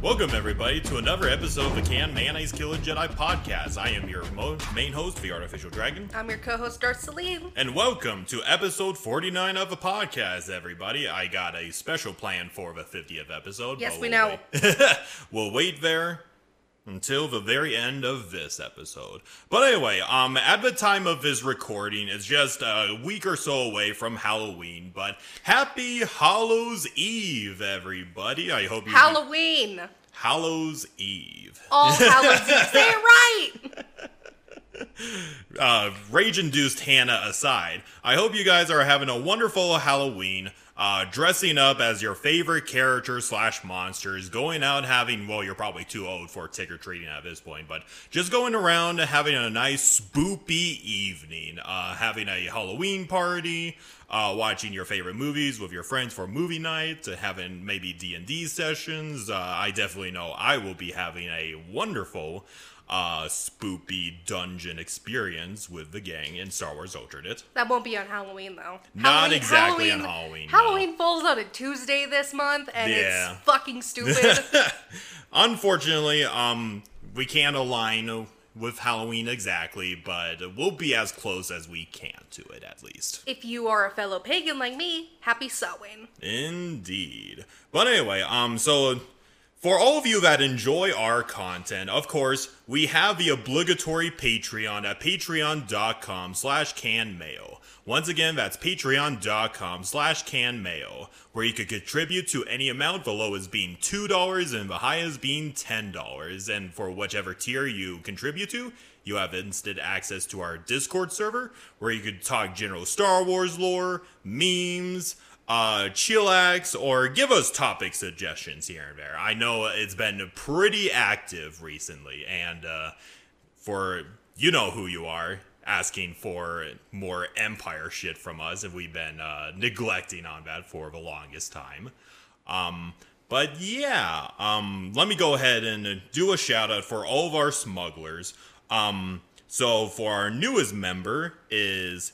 Welcome, everybody, to another episode of the Can Mayonnaise Killer Jedi podcast. I am your mo- main host, the Artificial Dragon. I'm your co-host Darth Salim. And welcome to episode 49 of the podcast, everybody. I got a special plan for the 50th episode. Yes, but we we'll know. Wait. we'll wait there until the very end of this episode. But anyway, um, at the time of this recording, it's just a week or so away from Halloween. But happy Hallows Eve, everybody! I hope you Halloween. Hallows Eve. All Hallows Eve. Say it right. uh, rage induced Hannah aside, I hope you guys are having a wonderful Halloween, uh, dressing up as your favorite character slash monsters, going out having, well, you're probably too old for trick or treating at this point, but just going around having a nice spoopy evening, uh, having a Halloween party, uh, watching your favorite movies with your friends for movie night, uh, having maybe D&D sessions. Uh, I definitely know I will be having a wonderful uh, spoopy dungeon experience with the gang in Star Wars Alternate. That won't be on Halloween though. Not Halloween- exactly on Halloween, no. Halloween falls on a Tuesday this month, and Yeah. it's fucking stupid. Unfortunately, um, we can't align with Halloween exactly, but we'll be as close as we can to it at least. if you are a fellow pagan like me, happy Samhain. Indeed. But anyway, um, so for all of you that enjoy our content, of course, we have the obligatory Patreon at patreon.com slash CanMayo. Once again, that's patreon.com slash CanMayo, where you could contribute to any amount, the lowest being $2 and the highest being $10. And for whichever tier you contribute to, you have instant access to our Discord server, where you could talk general Star Wars lore, memes, uh, chillax, or give us topic suggestions here and there. I know it's been pretty active recently, and uh, for you know who you are asking for more Empire shit from us, and we've been uh, neglecting on that for the longest time. Um, but yeah, um, let me go ahead and do a shout out for all of our smugglers. Um, so for our newest member is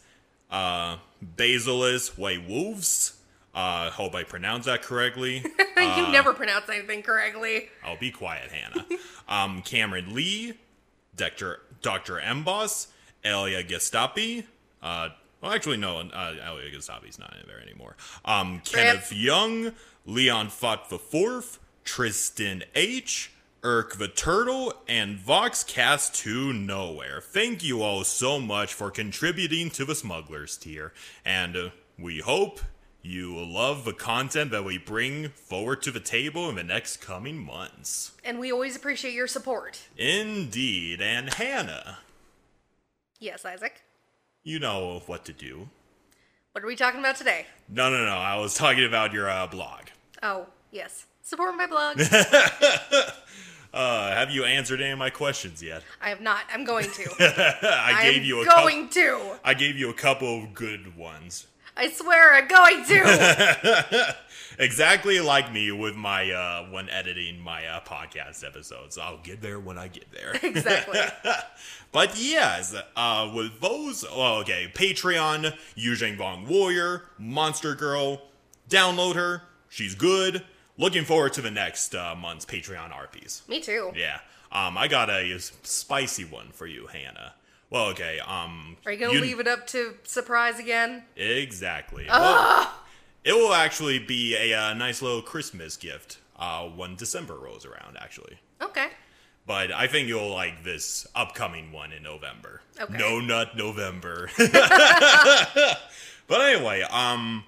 uh, Basilis White Wolves. Uh, hope I pronounced that correctly. you never pronounce anything correctly. I'll be quiet, Hannah. um, Cameron Lee, Dr. Dr. Emboss, Elia Gestapi. Uh, well, actually, no, uh, Elia Gestapi's not in there anymore. Um, Kenneth Young, Leon Fott the Fourth, Tristan H., Irk the Turtle, and Voxcast to Nowhere. Thank you all so much for contributing to the Smugglers tier, and uh, we hope you will love the content that we bring forward to the table in the next coming months. And we always appreciate your support. Indeed, and Hannah, Yes, Isaac. you know what to do. What are we talking about today? No, no, no, I was talking about your uh, blog. Oh, yes. Support my blog. Uh, have you answered any of my questions yet? I have not. I'm going to. I I'm gave you a going couple. to. I gave you a couple of good ones. I swear I'm going to. Exactly like me with my uh, when editing my uh, podcast episodes. I'll get there when I get there. exactly. But yes, uh, with those, well, okay, Patreon, Yuuzhan Vong Warrior, Monster Girl, download her. She's good. Looking forward to the next uh, month's Patreon RPs. Me too. Yeah. Um, I got a spicy one for you, Hannah. Well, okay. Um, Are you gonna leave it up to surprise again? Exactly. Well, it will actually be a, uh nice little Christmas gift uh, when December rolls around, actually. Okay. But I think you'll like this upcoming one in November. Okay. No Nut November. but anyway, um,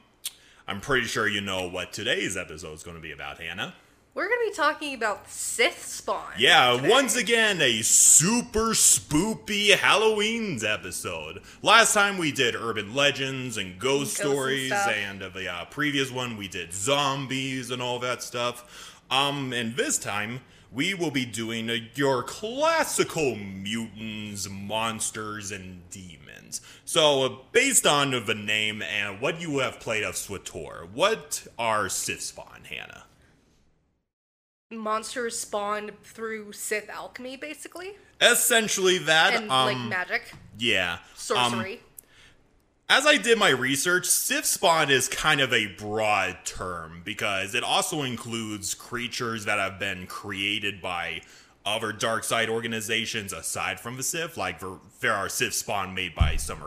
I'm pretty sure you know what today's episode is going to be about, Hannah. We're gonna be talking about Sith spawn. Yeah, today. once again, a super spoopy Halloween's episode. Last time we did urban legends and ghost Ghosts and stories, and uh, the uh, previous one we did zombies and all that stuff. Um, and this time we will be doing uh, your classical mutants, monsters, and demons. So, uh, based on the name and what you have played of SWTOR, what are Sith Spawn, Hannah? Monsters spawned through Sith alchemy, basically, Essentially that. and um, like magic, Yeah. Um, sorcery. as I did my research, Sith Spawn is kind of a broad term because it also includes creatures that have been created by other dark side organizations aside from the Sith. Like there, are Sith Spawn made by some.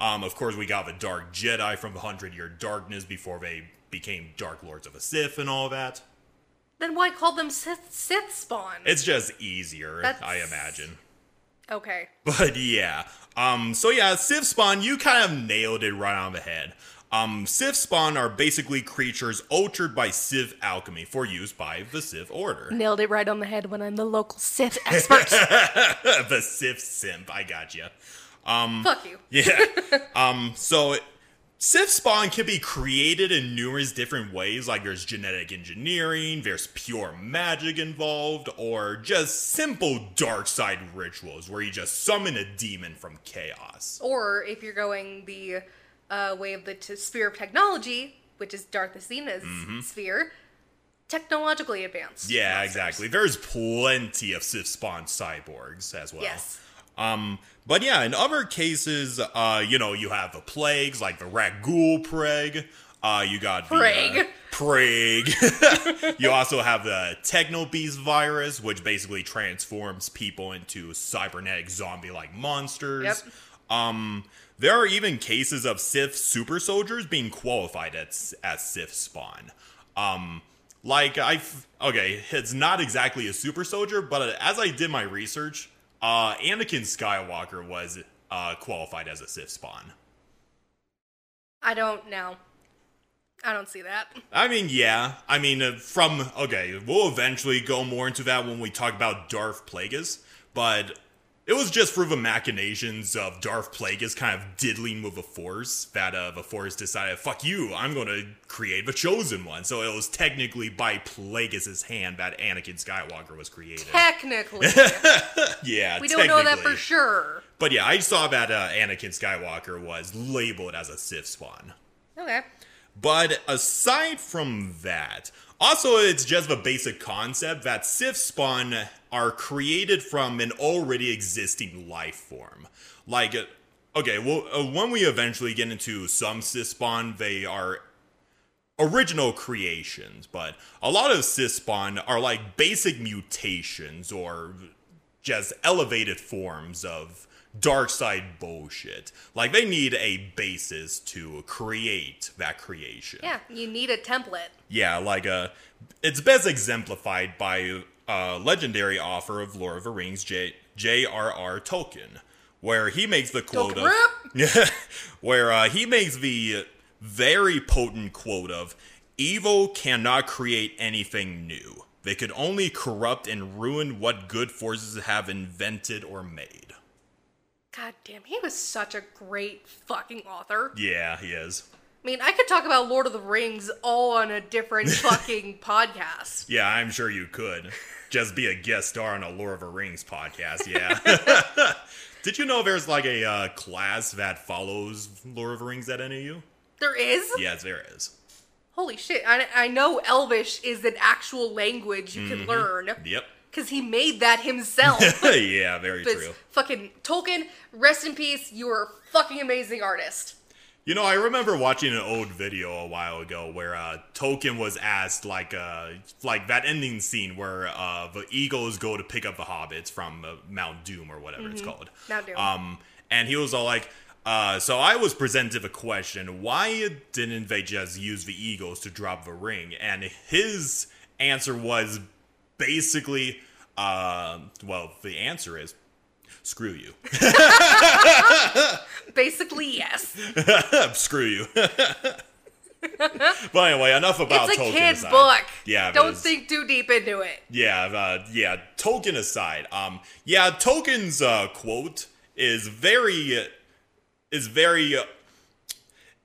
Um, of course, we got the Dark Jedi from the Hundred Year Darkness before they became Dark Lords of the Sith and all that. Then why call them Sith, Sith spawn? It's just easier, That's- I imagine. okay. But yeah. Um, so yeah, Sith Spawn, you kind of nailed it right on the head. Um, Sith Spawn are basically creatures altered by Sith alchemy for use by the Sith Order. Nailed it right on the head when I'm the local Sith expert. the Sith simp, I got you. Fuck you. Yeah. um, so Sith spawn can be created in numerous different ways. Like there's genetic engineering, there's pure magic involved, or just simple dark side rituals where you just summon a demon from chaos. Or if you're going the uh, way of the t- sphere of technology, which is Darth Athena's sphere, technologically advanced. Mm-hmm. Yeah, monsters. exactly. There's plenty of Sith spawn cyborgs as well. Yes. Um, but yeah, in other cases, uh, you know, you have the plagues like the Rakghoul plague. Uh, you got the, Prague. uh, plague. you also have the Techno Beast virus, which basically transforms people into cybernetic zombie-like monsters. Yep. Um, there are even cases of Sith super soldiers being qualified as as Sith spawn. Um, like I, okay, it's not exactly a super soldier, but as I did my research, uh, Anakin Skywalker was uh, qualified as a Sith spawn. I don't know. I don't see that. I mean, yeah. I mean, uh, from okay, we'll eventually go more into that when we talk about Darth Plagueis, but it was just through the machinations of Darth Plagueis kind of diddling with the Force that uh, the Force decided, "Fuck you, I'm going to create the Chosen One." So it was technically by Plagueis' hand that Anakin Skywalker was created. Technically. yeah, we don't know that for sure. But yeah, I saw that uh, Anakin Skywalker was labeled as a Sith spawn. Okay. But aside from that, also it's just the basic concept that Sith spawn are created from an already existing life form. Like, uh, okay, well, uh, when we eventually get into some Sith spawn, they are original creations, but a lot of Sith spawn are like basic mutations or just elevated forms of dark side bullshit. Like they need a basis to create that creation. Yeah, you need a template. Yeah, like uh it's best exemplified by uh legendary author of Lord of the Rings, J J.R.R. Tolkien, where he makes the quote of Tolkien where uh, he makes the very potent quote of evil cannot create anything new. They could only corrupt and ruin what good forces have invented or made. God damn, he was such a great fucking author. Yeah, he is. I mean, I could talk about Lord of the Rings all on a different fucking podcast. Yeah, I'm sure you could. Just be a guest star on a Lord of the Rings podcast, yeah. Did you know there's like a uh, class that follows Lord of the Rings at NAU? There is? Yes, there is. Holy shit. I, I know Elvish is an actual language you can learn. Yep. Because he made that himself. yeah, very But true. fucking Tolkien, rest in peace. You were a fucking amazing artist. You know, I remember watching an old video a while ago where uh, Tolkien was asked, like, uh, like that ending scene where uh, the Eagles go to pick up the hobbits from uh, Mount Doom or whatever it's called. Mm-hmm. Mount Doom. Um, and he was all like, uh, so I was presented a question, why didn't they just use the Eagles to drop the ring? And his answer was basically, uh, well, the answer is, screw you. Basically, yes. Screw you. but anyway, enough about it's a Tolkien kid's aside. book. Yeah, Don't think too deep into it. Yeah, uh, yeah. Tolkien aside, um, yeah, Tolkien's uh, quote is very, is very uh,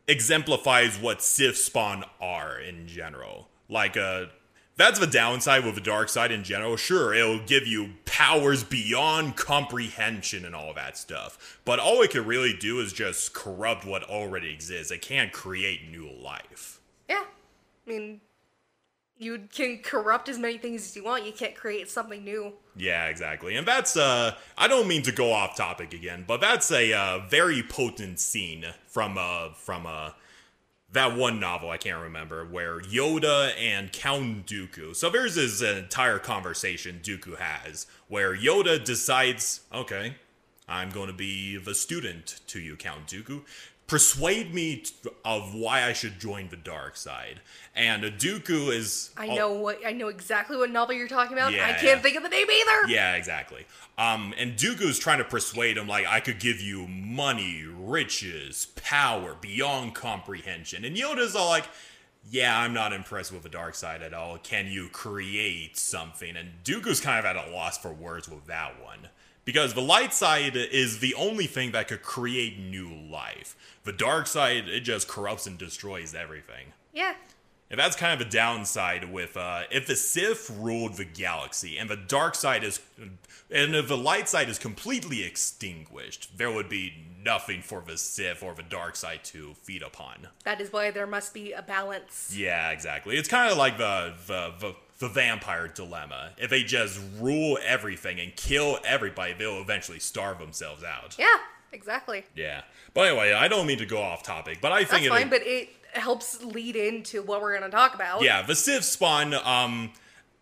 exemplifies what Sith spawn are in general. Like, uh, that's the downside with the dark side in general. Sure, it'll give you powers beyond comprehension and all that stuff. But all it can really do is just corrupt what already exists. It can't create new life. Yeah. I mean, You can corrupt as many things as you want. You can't create something new. Yeah, exactly. And that's uh I don't mean to go off topic again, but that's a uh, very potent scene from uh from uh that one novel I can't remember where Yoda and Count Dooku. So there's this entire conversation Dooku has where Yoda decides, okay, I'm going to be the student to you, Count Dooku. Persuade me t- of why I should join the dark side. And Dooku is. I know what I know exactly what novel you're talking about. I can't yeah. think of the name either. Yeah, exactly. Um, and Dooku's trying to persuade him, like, I could give you money, riches, power beyond comprehension. And Yoda's all like, Yeah, I'm not impressed with the dark side at all. Can you create something? And Dooku's kind of at a loss for words with that one. Because the light side is the only thing that could create new life. The dark side, it just corrupts and destroys everything. Yeah. And that's kind of a downside with uh, if the Sith ruled the galaxy and the dark side is, and if the light side is completely extinguished, there would be nothing for the Sith or the dark side to feed upon. That is why there must be a balance. Yeah, exactly. It's kind of like the the the, the vampire dilemma. If they just rule everything and kill everybody, they'll eventually starve themselves out. Yeah, exactly. Yeah. But anyway, I don't mean to go off topic, but I think That's it fine, but it helps lead into what we're going to talk about. yeah, the Sith spawn um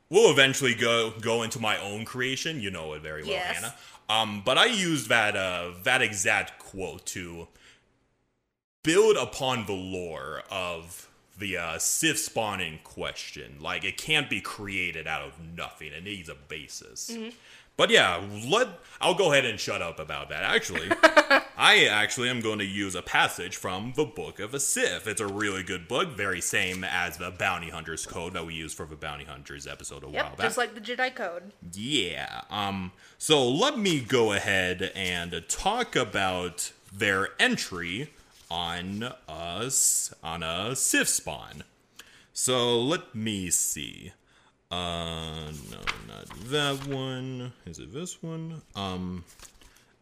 will eventually go go into my own creation. You know it very well, Yes. Hannah. Um, but I used that uh that exact quote to build upon the lore of the uh, Sith spawn in question. Like it can't be created out of nothing. It needs a basis. But yeah, let I'll go ahead and shut up about that. Actually, I actually am going to use a passage from the Book of a Sith. It's a really good book, very same as the Bounty Hunters Code that we used for the Bounty Hunters episode a while back. just like the Jedi Code. Yeah. Um. So let me go ahead and talk about their entry on us on a Sith spawn. So let me see. Uh, no, not that one. Is it this one? Um.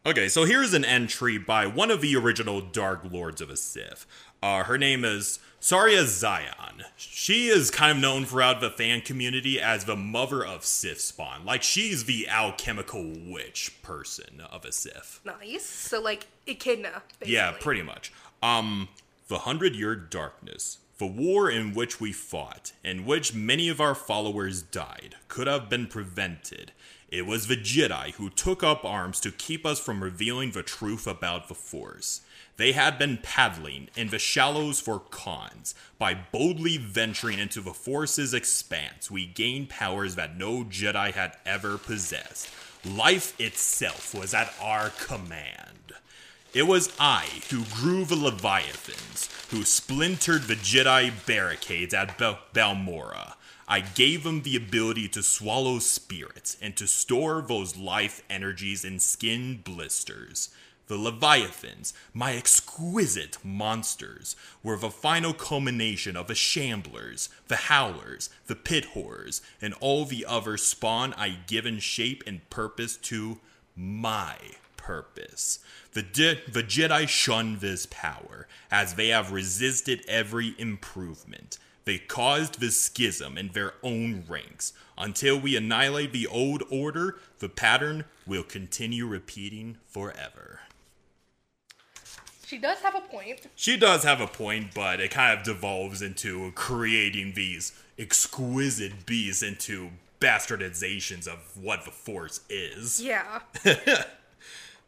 Okay, so here's an entry by one of the original Dark Lords of a Sith. Uh, her name is Sorzus Syn. She is kind of known throughout the fan community as the mother of Sith spawn. Like, she's the alchemical witch person of a Sith. Nice. So, like, Echidna, basically. Yeah, pretty much. Um, the Hundred Year Darkness, the war in which we fought, in which many of our followers died, could have been prevented. It was the Jedi who took up arms to keep us from revealing the truth about the Force. They had been paddling in the shallows for cons. By boldly venturing into the Force's expanse, we gained powers that no Jedi had ever possessed. Life itself was at our command. It was I who grew the Leviathans, who splintered the Jedi barricades at Bel- Balmora. I gave them the ability to swallow spirits and to store those life energies in skin blisters. The Leviathans, my exquisite monsters, were the final culmination of the Shamblers, the Howlers, the Pit Horrors, and all the other spawn I given shape and purpose to my purpose. The, Je- the Jedi shun this power, as they have resisted every improvement. They caused the schism in their own ranks. Until we annihilate the old order, the pattern will continue repeating forever. She does have a point. She does have a point, but it kind of devolves into creating these exquisite beasts into bastardizations of what the Force is. Yeah.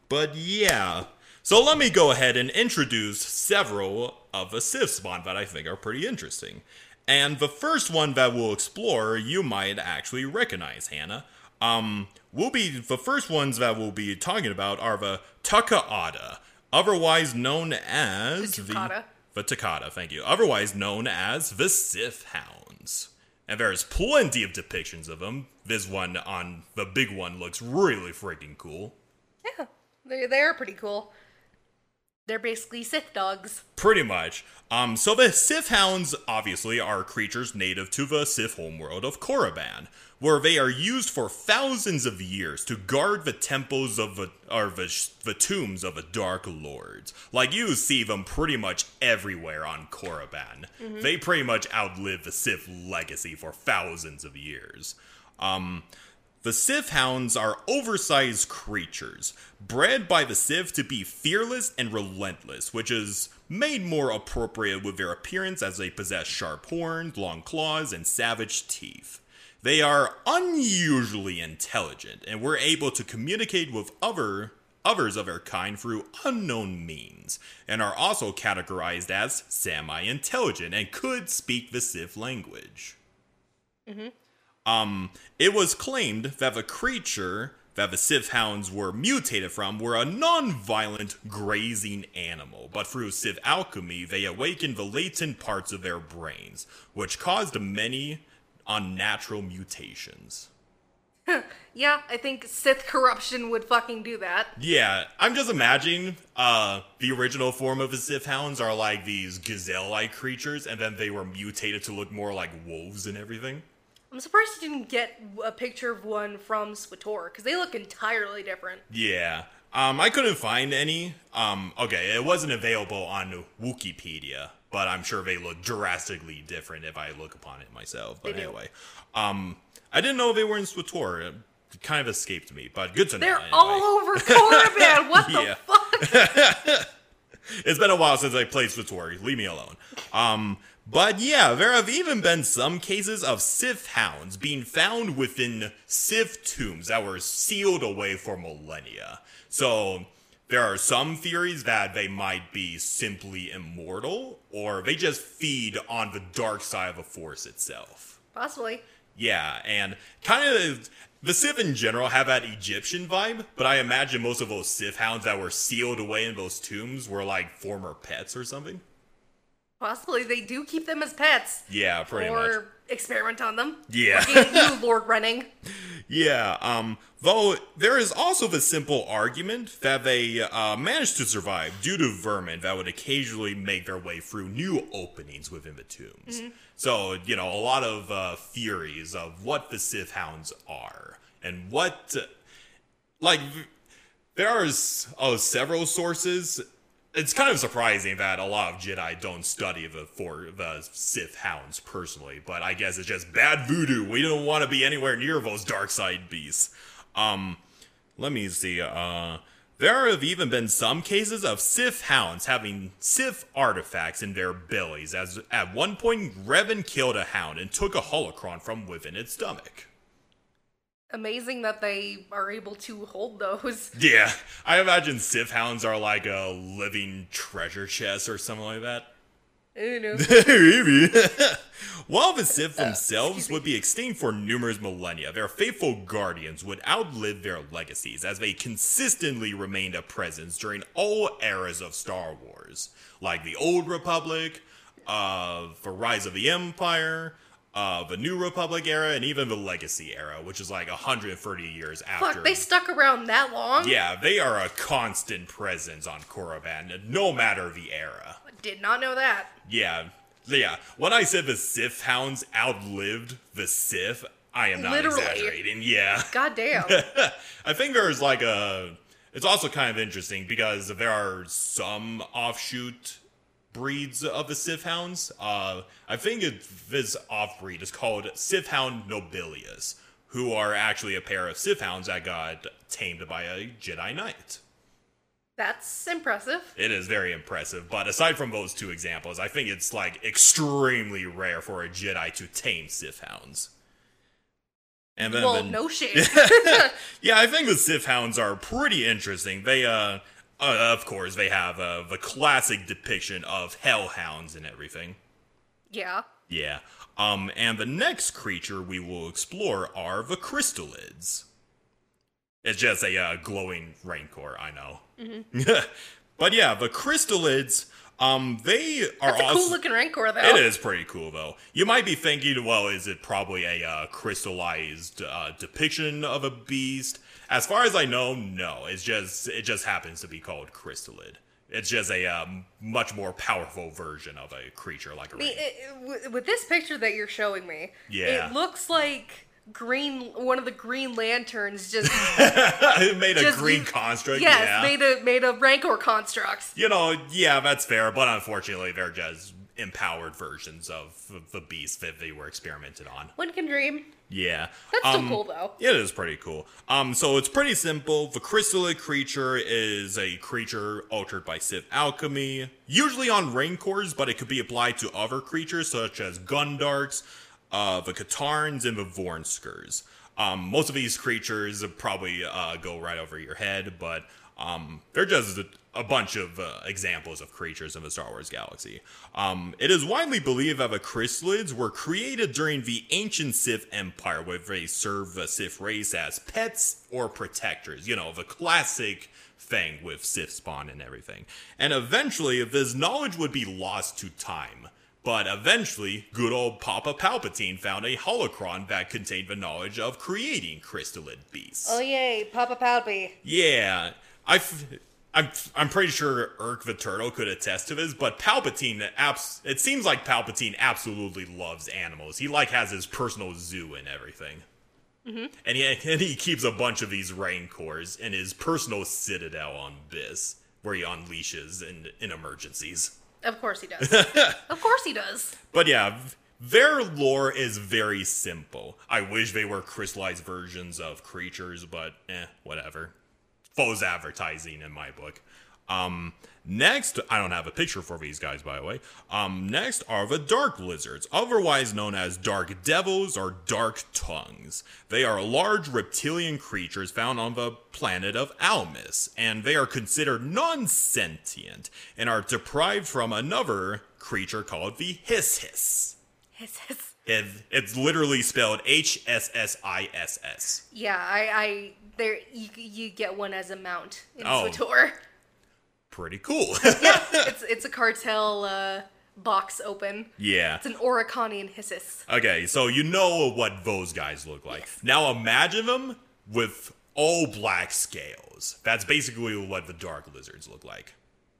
But yeah. So let me go ahead and introduce several of the Sith spawn that I think are pretty interesting. And the first one that we'll explore, you might actually recognize, Hannah. Um, we'll be the first ones that we'll be talking about are the Tuk'ata, otherwise known as The Tuk'ata. the Tuk'ata, thank you. Otherwise known as the Sith Hounds. And there's plenty of depictions of them. This one on the big one looks really freaking cool. Yeah. They, they are pretty cool. They're basically Sith dogs. Pretty much. Um, so the Sith Hounds obviously are creatures native to the Sith homeworld of Korriban, where they are used for thousands of years to guard the temples of the, or the, the tombs of the Dark Lords. Like you see them pretty much everywhere on Korriban. They pretty much outlive the Sith legacy for thousands of years. Um, the Sith Hounds are oversized creatures, bred by the Sith to be fearless and relentless, which is made more appropriate with their appearance as they possess sharp horns, long claws, and savage teeth. They are unusually intelligent and were able to communicate with other others of their kind through unknown means, and are also categorized as semi-intelligent and could speak the Sith language. Mm-hmm. Um, it was claimed that the creature that the Sith Hounds were mutated from were a non-violent grazing animal, but through Sith alchemy, they awakened the latent parts of their brains, which caused many unnatural mutations. Yeah, I think Sith corruption would fucking do that. Yeah, I'm just imagining uh, the original form of the Sith Hounds are like these gazelle-like creatures, and then they were mutated to look more like wolves and everything. I'm surprised you didn't get a picture of one from SWTOR, because they look entirely different. Yeah. Um, I couldn't find any. Um, okay, it wasn't available on Wikipedia, but I'm sure they look drastically different if I look upon it myself. But anyway, um, I didn't know they were in SWTOR. It kind of escaped me, but good to know. They're anyway. all over Korriban. What the fuck? It's been a while since I played Swatori. Leave me alone. Um, but yeah, there have even been some cases of Sith hounds being found within Sith tombs that were sealed away for millennia. So there are some theories that they might be simply immortal, or they just feed on the dark side of the Force itself. Possibly. Yeah, and kind of the Sith in general have that Egyptian vibe, but I imagine most of those Sith hounds that were sealed away in those tombs were like former pets or something. Possibly they do keep them as pets. Yeah, pretty or much. experiment on them. Yeah. You, Lord Renning. Yeah, um, though there is also the simple argument that they uh, managed to survive due to vermin that would occasionally make their way through new openings within the tombs. So, you know, a lot of uh, theories of what the Sith Hounds are and what, like, there are oh, several sources. It's kind of surprising that a lot of Jedi don't study the for the Sith Hounds personally, but I guess it's just bad voodoo. We don't want to be anywhere near those dark side beasts. Um, let me see. Uh, there have even been some cases of Sith Hounds having Sith artifacts in their bellies, as at one point Revan killed a hound and took a holocron from within its stomach. Amazing that they are able to hold those. Yeah, I imagine Sith Hounds are like a living treasure chest or something like that. I don't know. Maybe. While the Sith themselves would be extinct for numerous millennia, their faithful guardians would outlive their legacies as they consistently remained a presence during all eras of Star Wars, like the Old Republic, uh, the Rise of the Empire, uh, the New Republic era, and even the Legacy era, which is like 130 years after. Fuck, they stuck around that long? yeah, they are a constant presence on Korriban, no matter the era. Did not know that. Yeah, yeah. When I said the Sith hounds outlived the Sith, I am not Literally. exaggerating. Yeah, God damn. I think there's like a. It's also kind of interesting because there are some offshoot breeds of the Sith hounds. Uh, I think it, this off breed is called Sith Hound Nobilius, who are actually a pair of Sith hounds that got tamed by a Jedi Knight. That's impressive. It is very impressive, but aside from those two examples, I think it's like extremely rare for a Jedi to tame Sith hounds. And then, Well, then- no shit. yeah, I think the Sith hounds are pretty interesting. They, uh, uh of course, they have uh, the classic depiction of hellhounds and everything. yeah. Yeah. Um, and the next creature we will explore are the crystalids. It's just a uh, glowing rancor, I know. but yeah, the crystalids, um, they are That's a also. cool looking rancor, though. It is pretty cool, though. You might be thinking, well, is it probably a uh, crystallized uh, depiction of a beast? As far as I know, no. It's just it just happens to be called crystallid. It's just a um, much more powerful version of a creature like a I mean, it- it- with- this picture that you're showing me, Yeah. it looks like green. One of the Green Lanterns just made a just green construct. yes yeah. made a made a Rancor construct. you know, yeah, that's fair, but unfortunately, they're just empowered versions of the beast that they were experimented on. One can dream. Yeah. That's still Um, cool though. It is pretty cool. Um, so it's pretty simple. The crystallite creature is a creature altered by Sith alchemy, usually on Rancors, but it could be applied to other creatures such as Gundarks, uh, the Katarns, and the Vornskers. Um, most of these creatures probably uh, go right over your head, but um, they're just a, bunch of uh, examples of creatures in the Star Wars galaxy. Um, it is widely believed that the chrysalids were created during the ancient Sith Empire, where they served the Sith race as pets or protectors. You know, the classic thing with Sith spawn and everything. And eventually, this knowledge would be lost to time. But eventually, good old Papa Palpatine found a holocron that contained the knowledge of creating crystallid beasts. Oh yay, Papa Palpy. Yeah, I, f- I'm, I'm pretty sure Irk the Turtle could attest to this, but Palpatine, abs- it seems like Palpatine absolutely loves animals. He like has his personal zoo and everything. And he and he keeps a bunch of these Rancors in his personal citadel on Byss, where he unleashes in in emergencies. Of course he does. of course he does. But yeah, their lore is very simple. I wish they were crystallized versions of creatures, but eh, whatever. Foes advertising in my book. Um, next, I don't have a picture for these guys, by the way. Um, next are the Dark Lizards, otherwise known as Dark Devils or Dark Tongues. They are large reptilian creatures found on the planet of Almas, and they are considered non-sentient and are deprived from another creature called the Hiss Hiss. Hiss, hiss. It, it's literally spelled H S S I S S. Yeah, I, I there you, you get one as a mount in Oh. Pretty cool. Yeah, it's it's a cartel uh, box open. yeah. It's an Oriconian Hissis. Okay, so you know what those guys look like. Yes. Now imagine them with all black scales. That's basically what the dark lizards look like.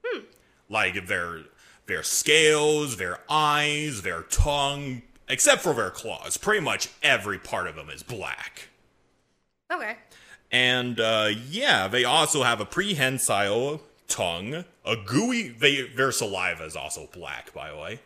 Hmm. Like their their scales, their eyes, their tongue, except for their claws. Pretty much every part of them is black. Okay. And uh, yeah, they also have a prehensile tongue, a gooey. They their saliva is also black, by the way.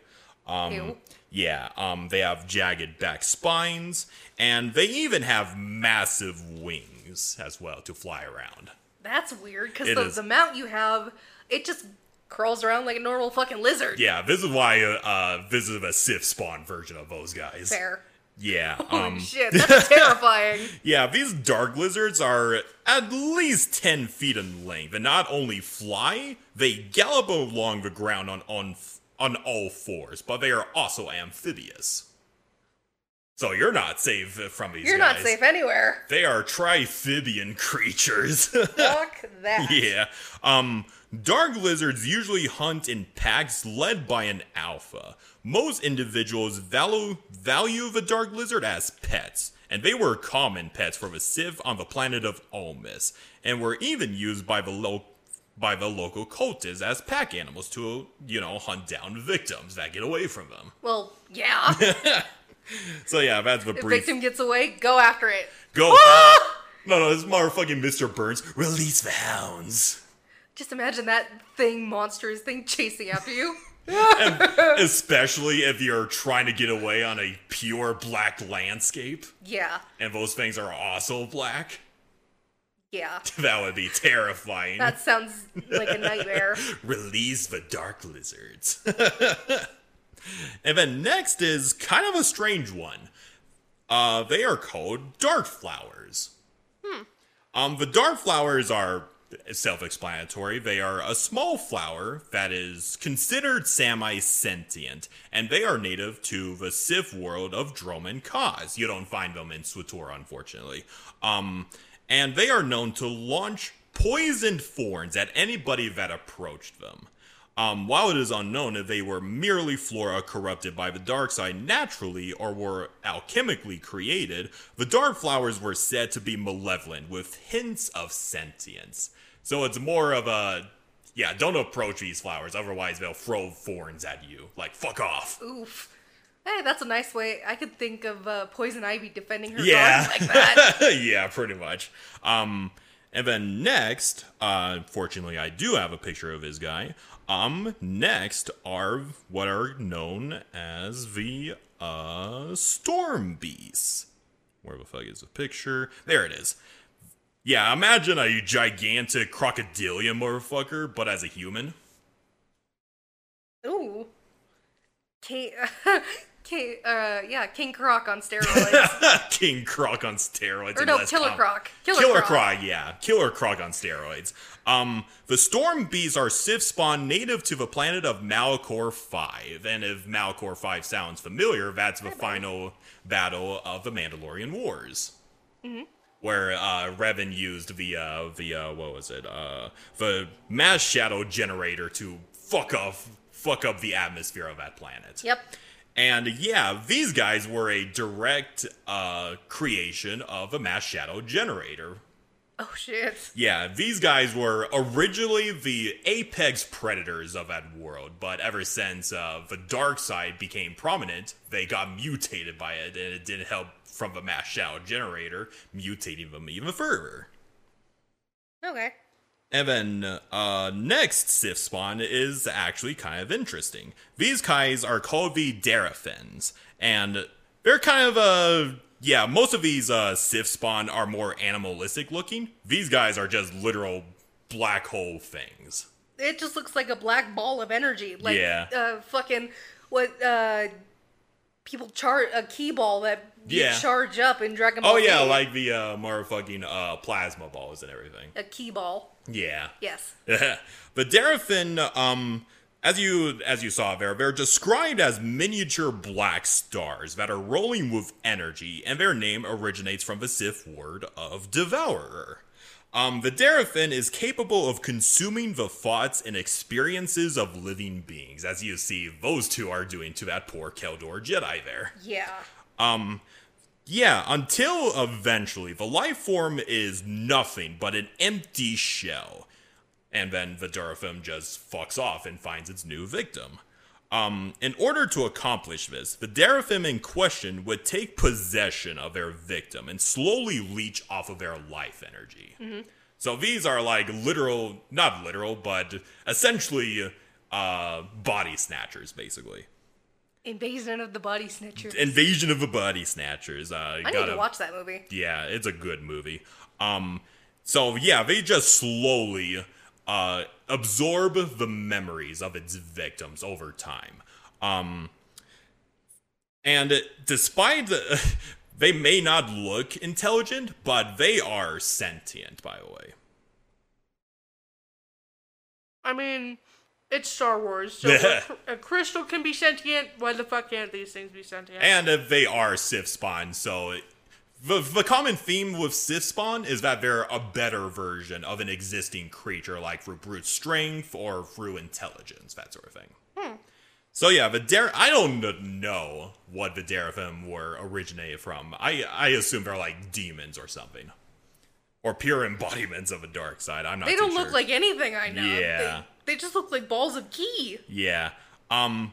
Ew. Yeah, um, they have jagged back spines, and they even have massive wings as well to fly around. That's weird because the, is. the mount you have, it just crawls around like a normal fucking lizard. Yeah, this is why uh, uh, this is a Sith spawn version of those guys. Fair. Yeah, um, shit, that's terrifying. yeah, these dark lizards are at least ten feet in length, and not only fly, they gallop along the ground on on on all fours, but they are also amphibious. So you're not safe from these You're guys. not safe anywhere. They are trifibian creatures. Fuck that. yeah. Um dark lizards usually hunt in packs led by an alpha. Most individuals value value the dark lizard as pets, and they were common pets for the Sith on the planet of Almas, and were even used by the lo- by the local cultists as pack animals to, you know, hunt down victims that get away from them. Well, yeah. So yeah, that's the if brief. victim gets away, go after it. Go. Ah! No, no, this is motherfucking Mr. Burns. Release the hounds. Just imagine that thing, monstrous thing, chasing after you. Especially if you're trying to get away on a pure black landscape, Yeah. and those things are also black. Yeah. That would be terrifying. That sounds like a nightmare. Release the dark lizards. and then next is kind of a strange one. Uh, they are called dart flowers. Hmm. Um, the dart flowers are self-explanatory. They are a small flower that is considered semi-sentient, and they are native to the Sith world of Dromund Kaas. You don't find them in SWTOR, unfortunately. Um, and they are known to launch poisoned thorns at anybody that approached them. Um, while it is unknown if they were merely flora corrupted by the dark side naturally or were alchemically created, the dark flowers were said to be malevolent with hints of sentience. So it's more of a yeah, don't approach these flowers, otherwise they'll throw thorns at you. Like, fuck off. Oof. Hey, that's a nice way. I could think of uh, Poison Ivy defending her Yeah. like that. yeah, pretty much. Um, and then next, uh, fortunately, I do have a picture of this guy. Um, next are what are known as the uh storm beasts. Where the fuck is the picture? There it is. Yeah, imagine a gigantic crocodilian motherfucker, but as a human. Ooh. King, King, uh, yeah, King Croc on steroids. King Croc on steroids. or no, Killer com- Croc. Killer, Killer Croc. Croc, yeah. Killer Croc on steroids. Um, the Storm Beasts are Sith spawn native to the planet of Malachor 5. And if Malachor 5 sounds familiar, that's the final battle of the Mandalorian Wars. Where uh, Revan used the, uh, the uh, what was it? Uh, the mass shadow generator to fuck off, fuck up the atmosphere of that planet. Yep. And yeah, these guys were a direct uh, creation of a mass shadow generator. Oh shit. Yeah, these guys were originally the apex predators of that world, but ever since uh, the dark side became prominent, they got mutated by it, and it didn't help from the mass shadow generator mutating them even further. Okay. And then uh, next Sith spawn is actually kind of interesting. These guys are called the Darathens, and they're kind of uh yeah. Most of these uh, Sith spawn are more animalistic looking. These guys are just literal black hole things. It just looks like a black ball of energy. Like Yeah. uh fucking what uh people chart a key ball that Yeah. charge up in Dragon Ball Oh yeah, Z. like the uh, motherfucking uh, plasma balls and everything. a key ball. Yeah. Yes. but Daraphin, um, as you as you saw there, they're described as miniature black stars that are rolling with energy, and their name originates from the Sith word of devourer. Um, the Daraphin is capable of consuming the thoughts and experiences of living beings, as you see those two are doing to that poor Kel Dor Jedi there. Yeah. Um, yeah, until eventually the life form is nothing but an empty shell. And then the Durathum just fucks off and finds its new victim. Um, in order to accomplish this, the Darathim in question would take possession of their victim and slowly leech off of their life energy. So these are like literal, not literal, but essentially uh, body snatchers, basically. Invasion of the Body Snatchers. Invasion of the Body Snatchers. Uh, I need gotta- to watch that movie. Yeah, it's a good movie. Um, so yeah, they just slowly uh absorb the memories of its victims over time. Um, and despite the, they may not look intelligent, but they are sentient. By the way, I mean, it's Star Wars, so a, a crystal can be sentient. Why the fuck can't these things be sentient? and uh, they are Sith spawn. So the the common theme with Sith spawn is that they're a better version of an existing creature, like through brute strength or through intelligence, that sort of thing. So yeah, the Dar I don't know what the Darathim were originated from. I I assume they're like demons or something, or pure embodiments of a dark side. I'm not. They don't sure. look like anything I know. Yeah. They, they just look like balls of key. Yeah. Um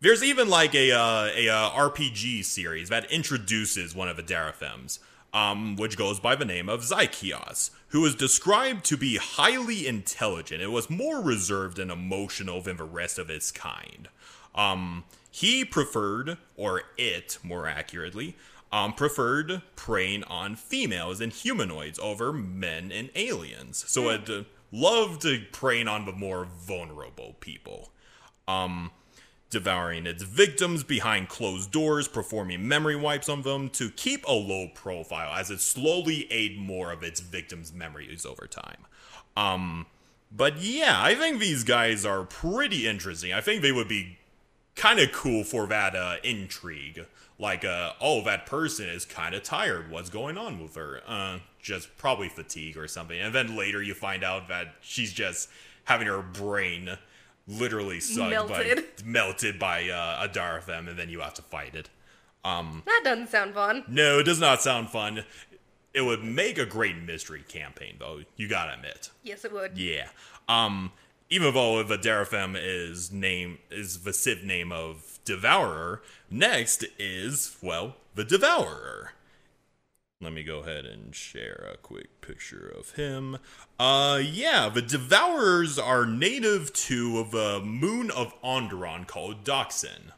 there's even like a uh, a uh, RPG series that introduces one of the Darathims, um, which goes by the name of Zykios, who is described to be highly intelligent. It was more reserved and emotional than the rest of its kind. Um, he preferred, or it more accurately, um, preferred preying on females and humanoids over men and aliens. So it uh, loved preying on the more vulnerable people. Um, devouring its victims behind closed doors, performing memory wipes on them to keep a low profile as it slowly ate more of its victims' memories over time. Um, but yeah, I think these guys are pretty interesting. I think they would be kind of cool for that uh, intrigue. Like, uh, oh, that person is kind of tired. What's going on with her? Uh, just probably fatigue or something. And then later you find out that she's just having her brain literally sucked Melted. by melted by uh, a Dartham, and then you have to fight it. That doesn't sound fun. No, it does not sound fun. It would make a great mystery campaign, though. You gotta admit. Yes, it would. Yeah. Um even though the Derafem is name is the Sith name of Devourer, next is well the Devourer. Let me go ahead and share a quick picture of him. Uh, yeah, the Devourers are native to the moon of Onderon called Dxun.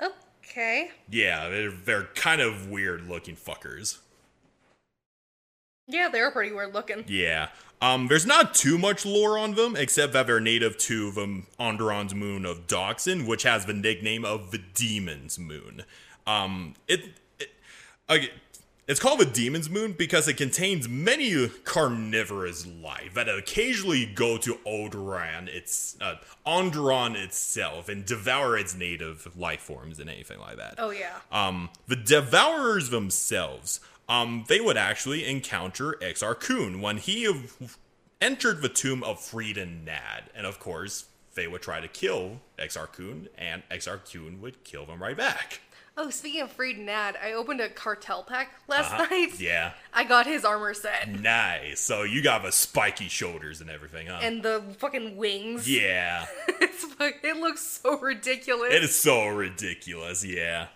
Okay. Yeah, they're, they're kind of weird looking fuckers. Yeah, they're pretty weird looking. Yeah. Um, there's not too much lore on them, except that they're native to the Onderon's moon of Dxun, which has the nickname of the Demon's Moon. Um, it, it okay, it's called the Demon's Moon because it contains many carnivorous life that occasionally go to Odoran, its uh, Onderon itself, and devour its native life forms and anything like that. Oh yeah. Um, the Devourers themselves, um, they would actually encounter Exar Kun when he entered the tomb of Freedon Nadd, and of course, they would try to kill Exar Kun, and Exar Kun would kill them right back. Oh, speaking of Freedon Nadd, I opened a cartel pack last Uh-huh. night. Yeah, I got his armor set nice. So you got the spiky shoulders and everything, huh? and the fucking wings. yeah, it's it looks so ridiculous. it is so ridiculous. Yeah,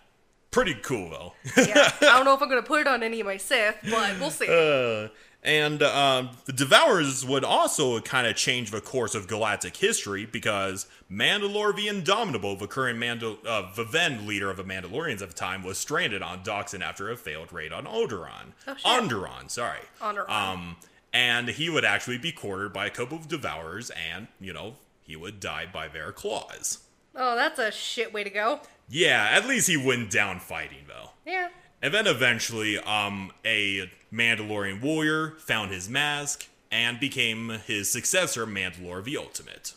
pretty cool though. yeah. I don't know if I'm gonna put it on any of my Sith, but we'll see. Uh, and um, the Devourers would also kind of change the course of galactic history because Mandalore the Indomitable, the current Mandal- uh, the then leader of the Mandalorians at the time, was stranded on Dxun after a failed raid on Odoron. Oh, shit. Onderon, sorry. Onderon. Um, and he would actually be quartered by a couple of Devourers, and, you know, he would die by their claws. Oh, that's a shit way to go. Yeah, at least he went down fighting, though. Yeah. And then eventually, um, a Mandalorian warrior found his mask and became his successor, Mandalore the Ultimate.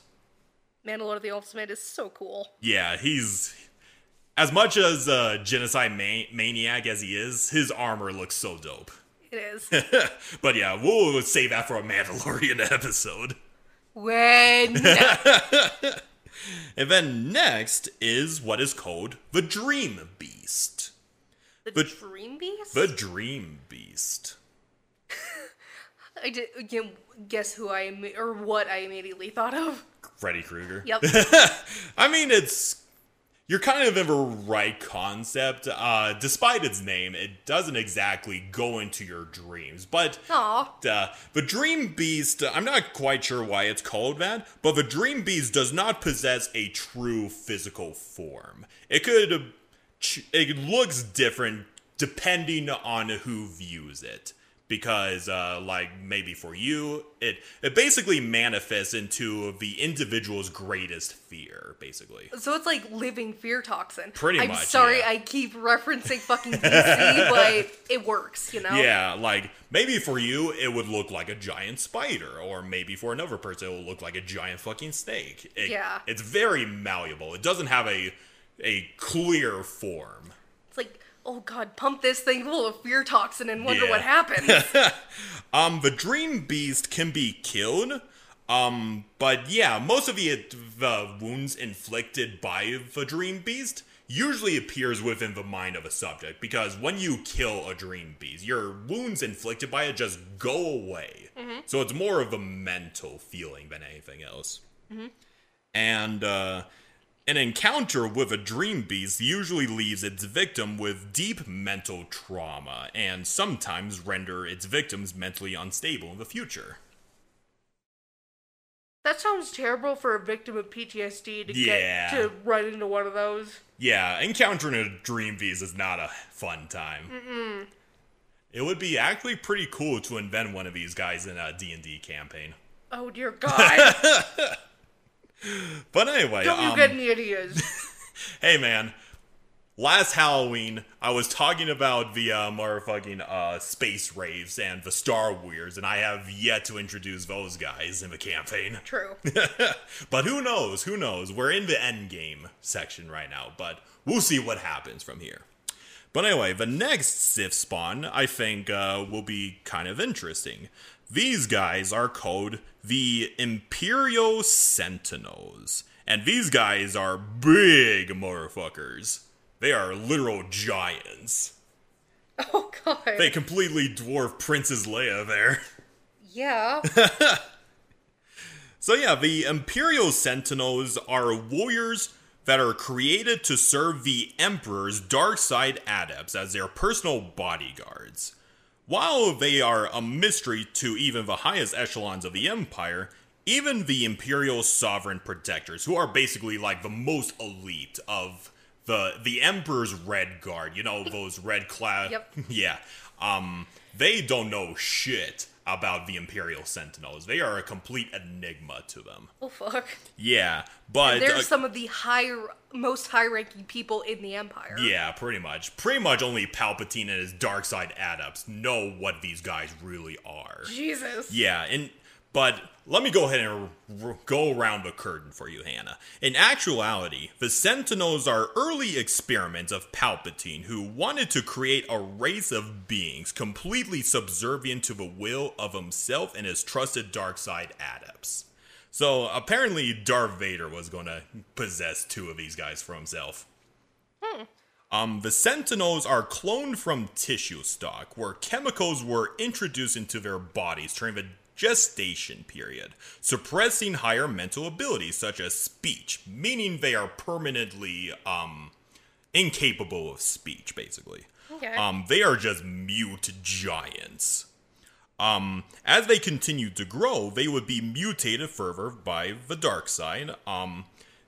Mandalore the Ultimate is so cool. Yeah, he's as much as a genocide ma- maniac as he is. His armor looks so dope. It is. but yeah, we'll save that for a Mandalorian episode. when And then next is what is called the Dream Beast. the But- Dream Beast. The Dream Beast. I did, again, guess who I or what I immediately thought of. Freddy Krueger. Yep. I mean, it's you're kind of in the right concept. Uh, despite its name, it doesn't exactly go into your dreams. But uh, the Dream Beast, I'm not quite sure why it's called that, but the Dream Beast does not possess a true physical form. It could, it looks different depending on who views it. Because, uh, like, maybe for you, it it basically manifests into the individual's greatest fear, basically. So it's like living fear toxin. Pretty I'm much, sorry yeah. I keep referencing fucking DC, but it works, you know? Yeah, like maybe for you it would look like a giant spider, or maybe for another person it will look like a giant fucking snake. It- Yeah. it's very malleable. It doesn't have a a clear form. It's like, oh god, pump this thing full of fear toxin and wonder Yeah. what happens. Um, the Dream Beast can be killed. Um, but yeah, most of the, the wounds inflicted by the Dream Beast usually appears within the mind of a subject because when you kill a Dream Beast, your wounds inflicted by it just go away. So it's more of a mental feeling than anything else. And uh, an encounter with a dream beast usually leaves its victim with deep mental trauma and sometimes render its victims mentally unstable in the future. That sounds terrible for a victim of PTSD to Yeah. get to run into one of those. Yeah, encountering a dream beast is not a fun time. Mm-mm. It would be actually pretty cool to invent one of these guys in a D&D campaign. Oh dear God! But anyway, Don't you um, get any ideas? Hey man, last Halloween I was talking about the uh, motherfucking uh, space raves and the Star Wars, and I have yet to introduce those guys in the campaign. True. but who knows? Who knows? We're in the end game section right now, but we'll see what happens from here. But anyway, the next Sith spawn I think uh, will be kind of interesting. These guys are called the Imperial Sentinels. And these guys are big motherfuckers. They are literal giants. Oh god. They completely dwarf Princess Leia there. yeah. So yeah, the Imperial Sentinels are warriors that are created to serve the Emperor's dark side adepts as their personal bodyguards. While they are a mystery to even the highest echelons of the Empire, even the Imperial Sovereign Protectors, who are basically like the most elite of the the Emperor's Red Guard, you know, those red clad Yep. Yeah. Um they don't know shit about the Imperial Sentinels. They are a complete enigma to them. Oh fuck. Yeah, but They're uh, some of the higher, most high-ranking people in the Empire. yeah, pretty much. Pretty much only Palpatine and his dark side adepts know what these guys really are. Jesus. Yeah, and but let me go ahead and r- go around the curtain for you, Hannah. In actuality, the Sentinels are early experiments of Palpatine who wanted to create a race of beings completely subservient to the will of himself and his trusted dark side adepts. So apparently, Darth Vader was going to possess two of these guys for himself. Um, the Sentinels are cloned from tissue stock, where chemicals were introduced into their bodies during the gestation period, suppressing higher mental abilities such as speech, meaning they are permanently um, incapable of speech, basically. Okay. Um, they are just mute giants. Um, as they continued to grow, they would be mutated further by the dark side. Um,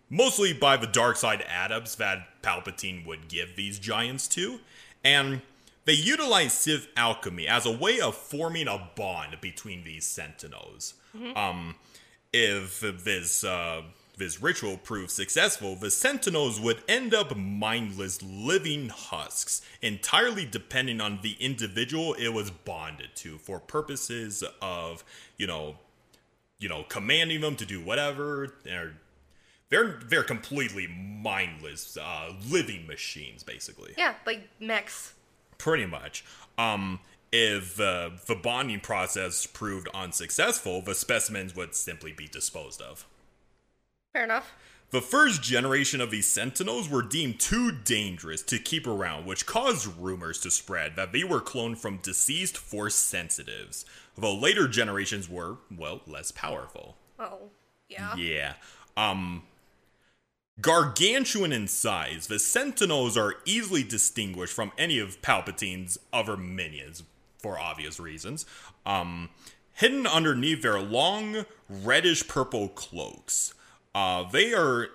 mostly by the dark side adepts that Palpatine would give these giants to, and they utilize Sith alchemy as a way of forming a bond between these Sentinels. Um, if this uh, this ritual proved successful, the Sentinels would end up mindless living husks, entirely depending on the individual it was bonded to for purposes of, you know, you know, commanding them to do whatever. They're they're they're completely mindless uh, living machines, basically. Yeah, like mechs. Pretty much. Um, if uh, the bonding process proved unsuccessful, the specimens would simply be disposed of. Fair enough. The first generation of these Sentinels were deemed too dangerous to keep around, which caused rumors to spread that they were cloned from deceased Force sensitives, though later generations were, well, less powerful. Oh, yeah. Yeah. Um gargantuan in size, the Sentinels are easily distinguished from any of Palpatine's other minions for obvious reasons. Um hidden underneath their long reddish purple cloaks. Uh they are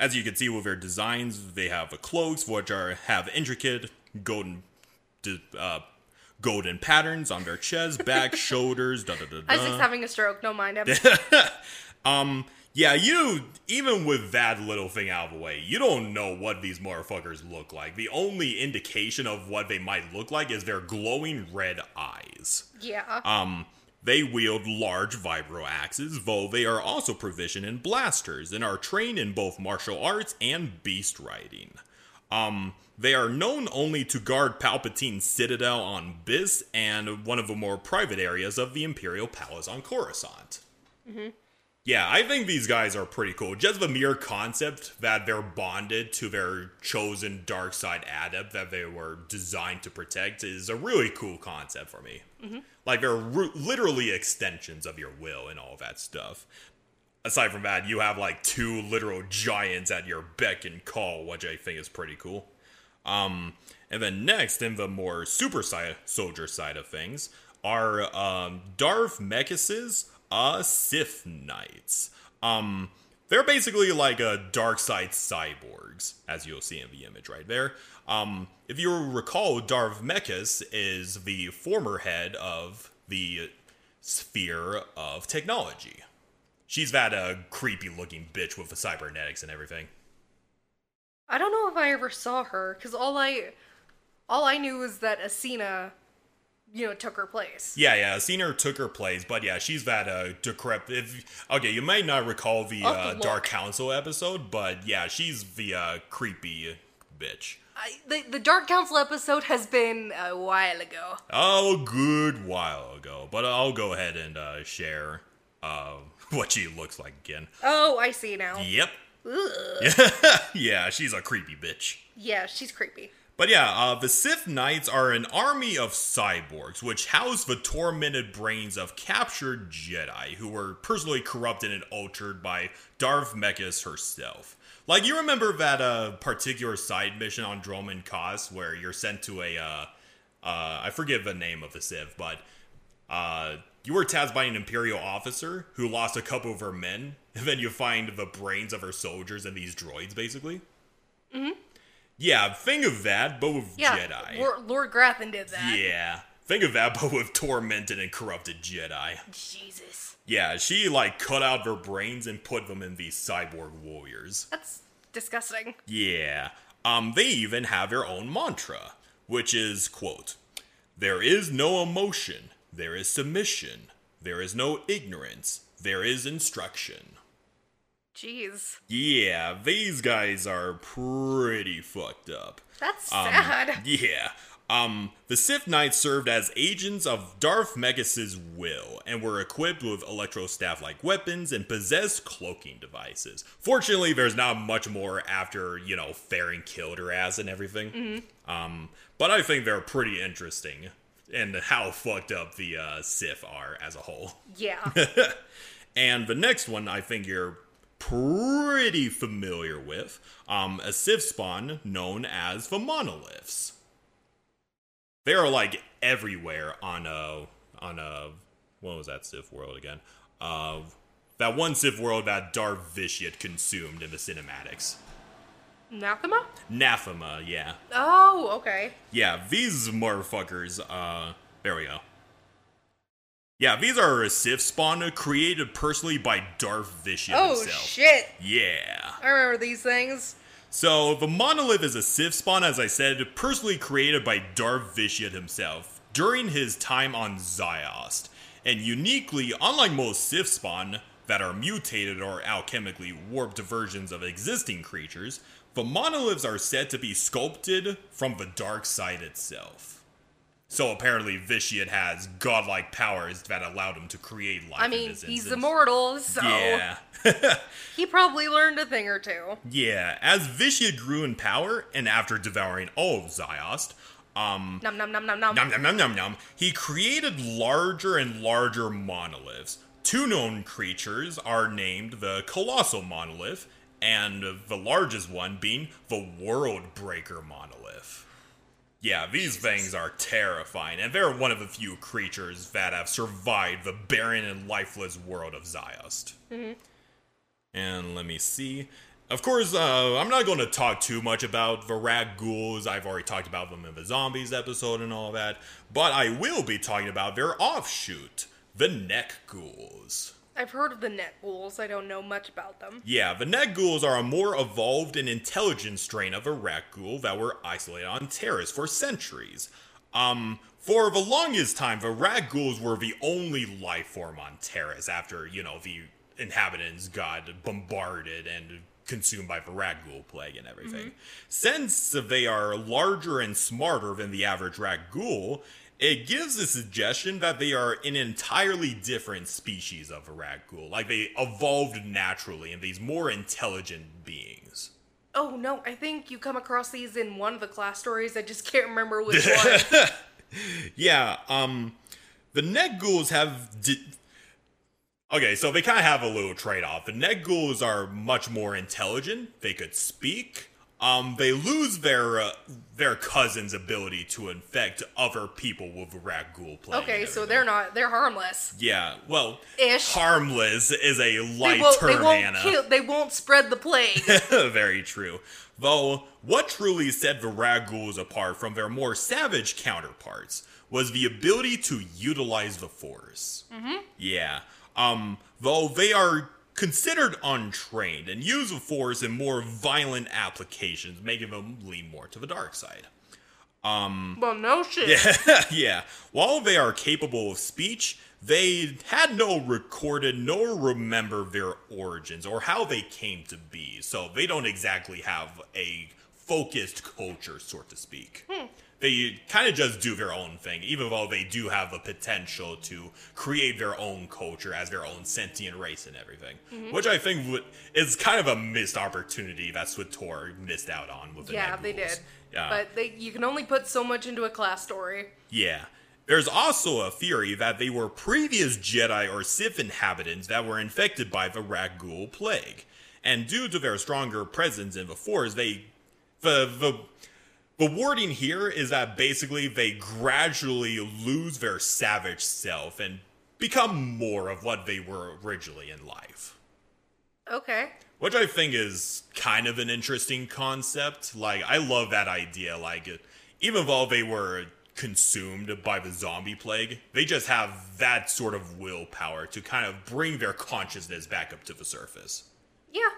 as you can see with their designs, they have the cloaks which are have intricate golden uh golden patterns on their chest, back, shoulders, da da da. Isaac's having a stroke. Don't mind him. Um, yeah, you even with that little thing out of the way, you don't know what these motherfuckers look like. The only indication of what they might look like is their glowing red eyes. yeah. Um, they wield large vibro axes, though they are also proficient in blasters and are trained in both martial arts and beast riding. Um, they are known only to guard Palpatine's citadel on Byss and one of the more private areas of the Imperial Palace on Coruscant. Yeah, I think these guys are pretty cool. Just the mere concept that they're bonded to their chosen dark side adept that they were designed to protect is a really cool concept for me. Like they're ru- literally extensions of your will and all that stuff. Aside from that, you have like two literal giants at your beck and call, which I think is pretty cool. Um, and then next, in the more super side, soldier side of things, are um, Darth Mekhis's uh, Sith Knights. Um, they're basically like a dark side cyborgs, as you'll see in the image right there. Um, if you recall, Darth Mekhis is the former head of the sphere of technology. She's that uh, creepy looking bitch with the cybernetics and everything. I don't know if I ever saw her because all I, all I knew was that Asina, you know, took her place. Yeah, yeah, Senior took her place, but yeah, she's that uh decrepit. If, okay, you might not recall the uh, Dark. Council episode, but yeah, she's the uh, creepy bitch. I, the the Dark Council episode has been a while ago. Oh, good while ago, but I'll go ahead and uh, share uh, what she looks like again. Oh, I see now. Yep. Yeah, she's a creepy bitch. Yeah, she's creepy. But yeah, uh, the Sith Knights are an army of cyborgs which house the tormented brains of captured Jedi who were personally corrupted and altered by Darth Mekhis herself. Like you remember that uh, particular side mission on Dromund Kaas where you're sent to a uh, uh, I forget the name of the Sith, but uh, you were tasked by an Imperial officer who lost a couple of her men, and then you find the brains of her soldiers and these droids, basically. Mm-hmm. Yeah, think of that, but with Yeah, Jedi. Lord, Lord Grathan did that. Yeah, think of that, but with tormented and corrupted Jedi. Jesus. Yeah, she like cut out their brains and put them in these cyborg warriors. That's disgusting. Yeah. Um, they even have their own mantra, which is, quote, There is no emotion, there is submission, there is no ignorance, there is instruction. Jeez. Yeah, these guys are pretty fucked up. That's Um, sad. Yeah. Um, the Sith Knights served as agents of Darth Mekhis's will and were equipped with electrostaff like weapons and possessed cloaking devices. Fortunately, there's not much more after, you know, Farron killed her ass and everything. Um, but I think they're pretty interesting and how fucked up the uh, Sith are as a whole. Yeah. And the next one, I think you're pretty familiar with um, a Sith spawn known as the monoliths. They are like everywhere on a on a what was that Sith world again? Uh, that one Sith world that Darth Vitiate consumed in the cinematics. Nathema? Nathema, yeah, oh, okay. yeah. These motherfuckers. Uh, there we go. Yeah, these are a Sith spawn created personally by Darth Vitiate Oh, himself. shit. Yeah. I remember these things. So, the monolith is a Sith spawn, as I said, personally created by Darth Vitiate himself during his time on Ziost. And uniquely, unlike most Sith spawn that are mutated or alchemically warped versions of existing creatures, the monoliths are said to be sculpted from the dark side itself. So apparently, Vitiate has godlike powers that allowed him to create life. I mean, he's instance. immortal, so Yeah. he probably learned a thing or two. Yeah, as Vitiate grew in power, and after devouring all of Ziost, um, Num num num num num. num num num num num, he created larger and larger monoliths. Two known creatures are named the Colossal Monolith, and the largest one being the World Breaker Monolith. Yeah, these things are terrifying, and they're one of the few creatures that have survived the barren and lifeless world of Ziost. And let me see. Of course, uh, I'm not going to talk too much about the Rakghouls. I've already talked about them in the zombies episode and all that. But I will be talking about their offshoot, the neck ghouls. I've heard of the Nekghouls. I don't know much about them. Yeah, the Nekghouls are a more evolved and intelligent strain of a Rakghoul that were isolated on Taris for centuries. Um, for the longest time, the Rakghouls were the only life form on Taris after, you know, the inhabitants got bombarded and consumed by the Rakghoul plague and everything. Since they are larger and smarter than the average Rakghoul, it gives a suggestion that they are an entirely different species of a Rakghoul. Like they evolved naturally and these more intelligent beings. Oh no, I think you come across these in one of the class stories. I just can't remember which one. Yeah, um, the Nekghouls have. Di- okay, so they kind of have a little trade off. The Nekghouls are much more intelligent. They could speak. Um, they lose their uh, their cousin's ability to infect other people with Rakghoul plague. Okay, so they're not. They're harmless. yeah. Well, Ish. harmless is a They light won't. They won't Hannah. kill. They won't spread the plague. Very true. Though, what truly set the Rakghouls apart from their more savage counterparts was the ability to utilize the force. Mm-hmm. Yeah. Um, though they are considered untrained and use of force in more violent applications, making them lean more to the dark side. Um, well, no shit. yeah. yeah. While they are capable of speech, they had no recorded nor remember their origins or how they came to be. So they don't exactly have a focused culture, so to speak. Hmm. They kind of just do their own thing, even though they do have the potential to create their own culture as their own sentient race and everything. Mm-hmm. Which I think would, is kind of a missed opportunity that SWTOR missed out on with the Yeah, they did. Yeah. But they, you can only put so much into a class story. Yeah. There's also a theory that they were previous Jedi or Sith inhabitants that were infected by the Rakghoul plague. And due to their stronger presence in the Force, they the the the wording here is that basically they gradually lose their savage self and become more of what they were originally in life. Okay. Which I think is kind of an interesting concept. Like, I love that idea. Like, even though they were consumed by the zombie plague, they just have that sort of willpower to kind of bring their consciousness back up to the surface. Yeah.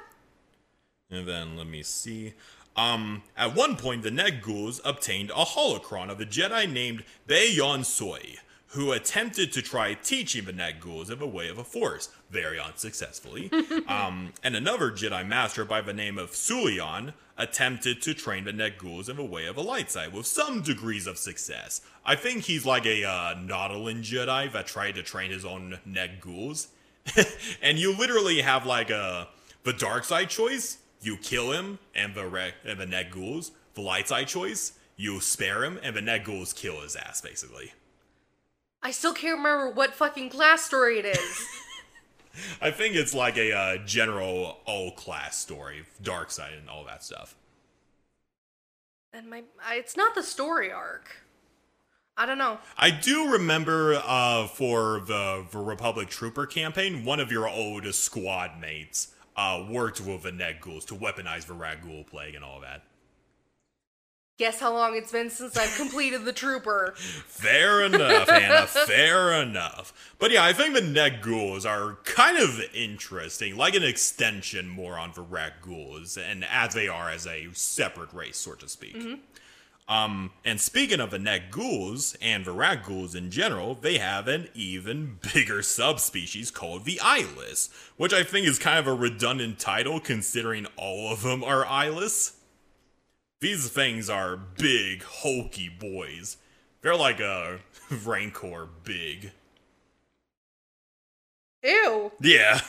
And then let me see. Um, at one point, the Nekghouls obtained a holocron of a Jedi named Bayon Soy, who attempted to try teaching the Nekghouls of a way of a Force, very unsuccessfully. um, and another Jedi Master by the name of Sulion attempted to train the Nekghouls in the way of a light side with some degrees of success. I think he's like a uh, Nautolan Jedi that tried to train his own Nekghouls. and you literally have like a the dark side choice, you kill him, and the re- and the Nekghouls. The light side choice, you spare him, and the Nekghouls kill his ass, basically. I still can't remember what fucking class story it is. I think it's like a uh, general all class story, dark side, and all that stuff. and my, I, it's not the story arc. I don't know. I do remember uh, for the, the Republic Trooper campaign, one of your old squad mates uh, worked with ghouls to weaponize the Rakghoul plague and all that. Guess how long it's been since I've completed the trooper. Fair enough, Hannah. Fair enough. But yeah, I think the Nekghouls are kind of interesting, like an extension more on Ghouls, and as they are as a separate race, so to speak. Um, and speaking of the Nekghouls and the Rakghouls in general, they have an even bigger subspecies called the Eyeless, which I think is kind of a redundant title considering all of them are eyeless. These things are big, hulky boys. They're like a Rancor big. Ew. Yeah,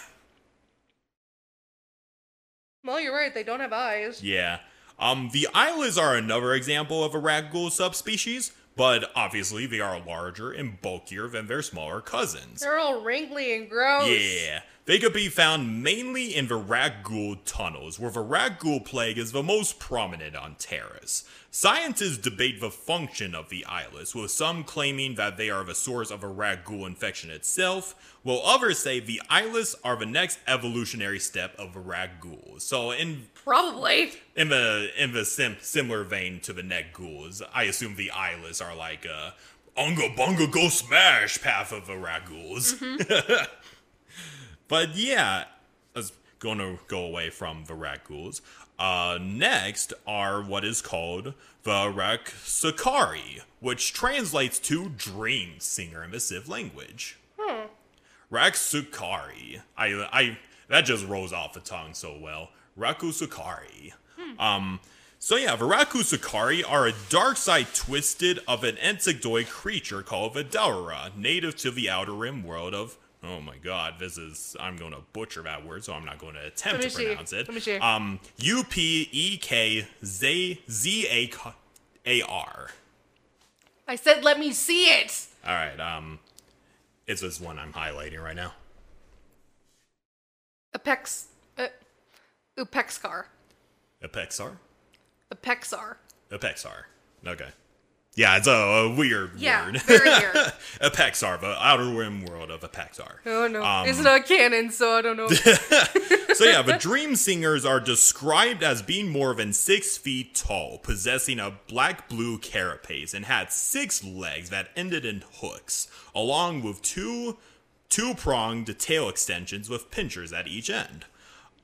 Well, you're right. They don't have eyes. yeah. Um, the Eyeless are another example of a Rakghoul subspecies, but obviously they are larger and bulkier than their smaller cousins. They're all wrinkly and gross. Yeah, they could be found mainly in the Rakghoul tunnels, where the Rakghoul plague is the most prominent on Taris. Scientists debate the function of the Eyeless, with some claiming that they are the source of a Rakghoul infection itself, while others say the Eyeless are the next evolutionary step of the Rakghoul. So, in Probably. in the in the sim- similar vein to the Nekghouls, I assume the eyeless are like a unga bunga go smash path of the Rakghouls. Mm-hmm. but yeah, I was to go away from the Rakghouls. Uh, next are what is called the Rak Sakari, which translates to dream singer in the Sith language. Raksukari. I I that just rolls off the tongue so well. Rakusukari. Um so yeah, the Rakusukari are a dark side twisted of an insectoid creature called Vidara, native to the outer rim world of Oh my god, this is I'm going to butcher that word, so I'm not going to attempt to see. pronounce it. Let me see. Um U P E K Z Z A A R. I said, let me see it. All right, um it's this one I'm highlighting right now. Apex. Uh, Upexcar. Apexar? Apexar. Apexar. Okay. Yeah, it's a, a weird Yeah, word. very weird. Apexar, the outer rim world of Apexar. Oh no. Um, it's not canon, so I don't know. So yeah, the Dream Singers are described as being more than six feet tall, possessing a black-blue carapace, and had six legs that ended in hooks, along with two two-pronged tail extensions with pinchers at each end.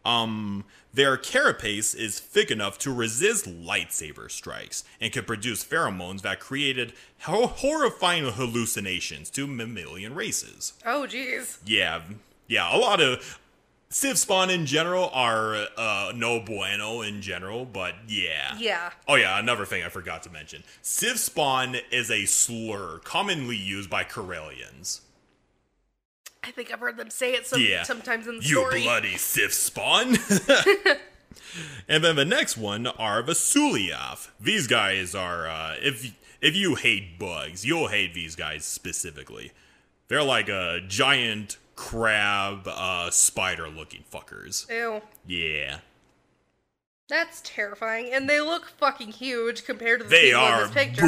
Um, their carapace is thick enough to resist lightsaber strikes and could produce pheromones that created ho- horrifying hallucinations to mammalian races. oh jeez. Yeah, yeah, a lot of Sith spawn in general are uh, no bueno in general, but yeah. Yeah. Oh yeah, another thing I forgot to mention. Sith spawn is a slur commonly used by Corellians. I think I've heard them say it some, Yeah. sometimes in the You story. bloody Sith spawn. and then the next one are Vasuliav. These guys are uh, if if you hate bugs, you'll hate these guys specifically. They're like a giant crab uh, spider looking fuckers. Ew. Yeah. That's terrifying. And they look fucking huge compared to the They people are in this picture.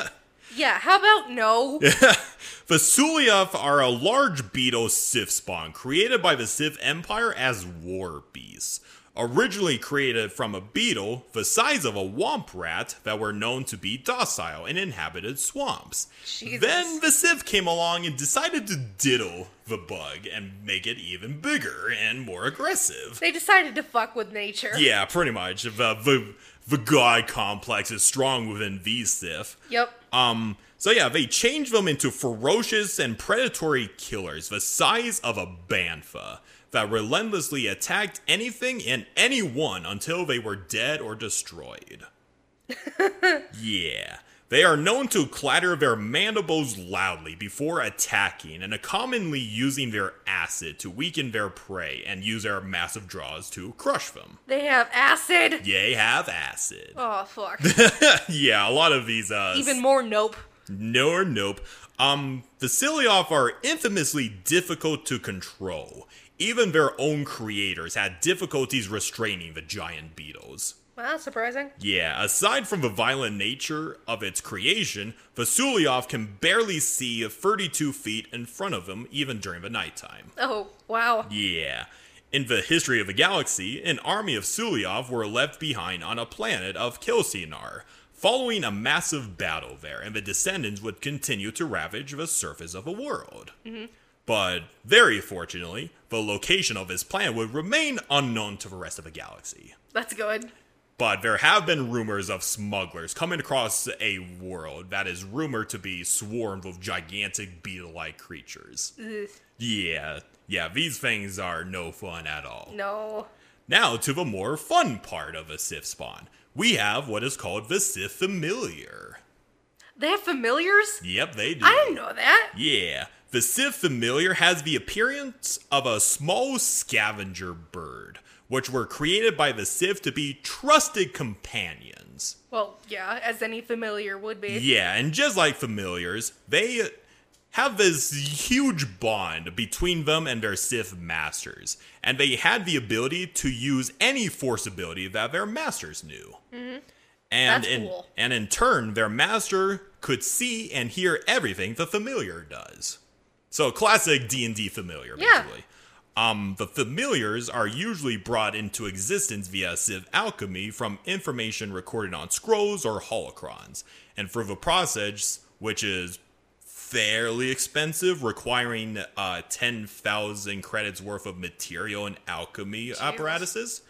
big. Yeah, how about no? Vasuliav are a large beetle Sith spawn created by the Sith Empire as war beasts. Originally created from a beetle the size of a womp rat that were known to be docile and inhabited swamps. Jesus. Then the Sith came along and decided to diddle the bug and make it even bigger and more aggressive. they decided to fuck with nature. Yeah, pretty much. The, the, the god complex is strong within these Sith. Yep. Um, so yeah, they changed them into ferocious and predatory killers the size of a bantha that relentlessly attacked anything and anyone until they were dead or destroyed. yeah. They are known to clatter their mandibles loudly before attacking and are commonly using their acid to weaken their prey and use their massive jaws to crush them. They have acid. Yeah, they have acid. Oh fuck. yeah, a lot of these uh Even more nope. No or nope. Um, the are infamously difficult to control. Even their own creators had difficulties restraining the giant beetles. Wow, surprising. Yeah, aside from the violent nature of its creation, Vasuliov can barely see 32 feet in front of him even during the nighttime. Oh, wow. Yeah. In the history of the galaxy, an army of Suliov were left behind on a planet of Kilsinar, following a massive battle there, and the descendants would continue to ravage the surface of the world. Mm-hmm. But very fortunately, the location of this planet would remain unknown to the rest of the galaxy. That's good. But there have been rumors of smugglers coming across a world that is rumored to be swarmed with gigantic beetle like creatures. Ugh, Yeah, yeah, these things are no fun at all. no. Now to the more fun part of a Sith spawn. We have what is called the Sith Familiar. They have familiars? Yep, they do. I didn't know that. Yeah, the Sith Familiar has the appearance of a small scavenger bird, which were created by the Sith to be trusted companions. Well, yeah, as any familiar would be. Yeah, and just like familiars, they have this huge bond between them and their Sith masters, and they had the ability to use any force ability that their masters knew. And That's in cool. and in turn, their master could see and hear everything the familiar does. So classic D and D familiar, Yeah. basically. Um, the familiars are usually brought into existence via Sith alchemy from information recorded on scrolls or holocrons, and through the process, which is fairly expensive, requiring uh, 10,000 credits worth of material and alchemy apparatuses.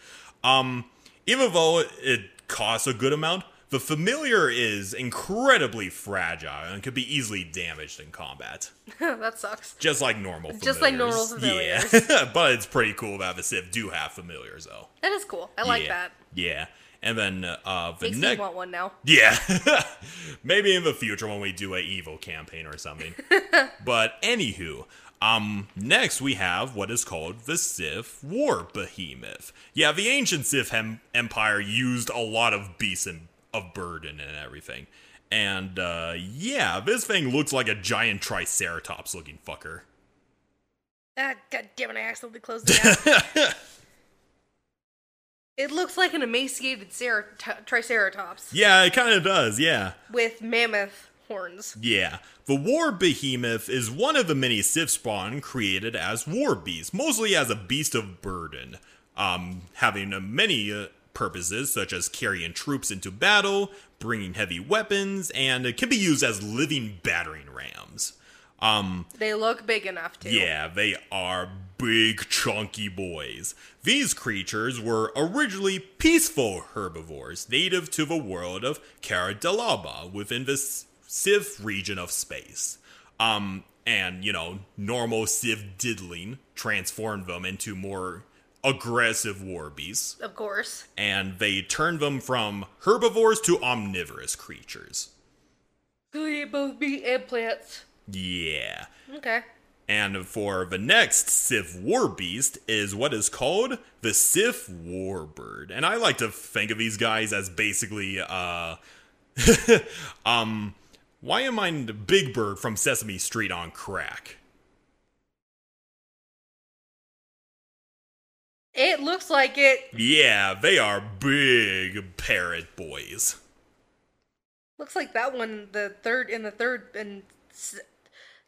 Um, even though it costs a good amount, the familiar is incredibly fragile and could be easily damaged in combat. that sucks. Just like normal familiars. Just like normal familiars. Yeah. but it's pretty cool that the Sith do have familiars, though. That is cool. I like yeah. that. Yeah. And then uh, the Makes me next. want one now. Yeah. Maybe in the future when we do a evil campaign or something. but anywho, um next we have what is called the Sith War Behemoth. Yeah, the ancient Sith em- empire used a lot of beasts and of burden and everything. And uh yeah, this thing looks like a giant triceratops looking fucker. Ah, God damn it, I accidentally closed it. it looks like an emaciated t- triceratops Yeah, it kind of does. Yeah. with mammoth horns. Yeah. The War Behemoth is one of the many Sith spawn created as war beasts, mostly as a beast of burden, um, having uh, many uh, purposes such as carrying troops into battle, bringing heavy weapons, and it can be used as living battering rams. Um, They look big enough to. yeah, they are big, chunky boys. These creatures were originally peaceful herbivores native to the world of Karadalaba within the Sith region of space. Um, and you know normal Sith diddling transformed them into more aggressive war beasts, Of course. and they turned them from herbivores to omnivorous creatures. So they both meat and plants. Yeah. Okay. And for the next Sith War Beast is what is called the Sith Warbird. And I like to think of these guys as basically, uh, um, why am I the Big Bird from Sesame Street on crack? It looks like it. Yeah, they are big parrot boys. Looks like that one. The third in the third and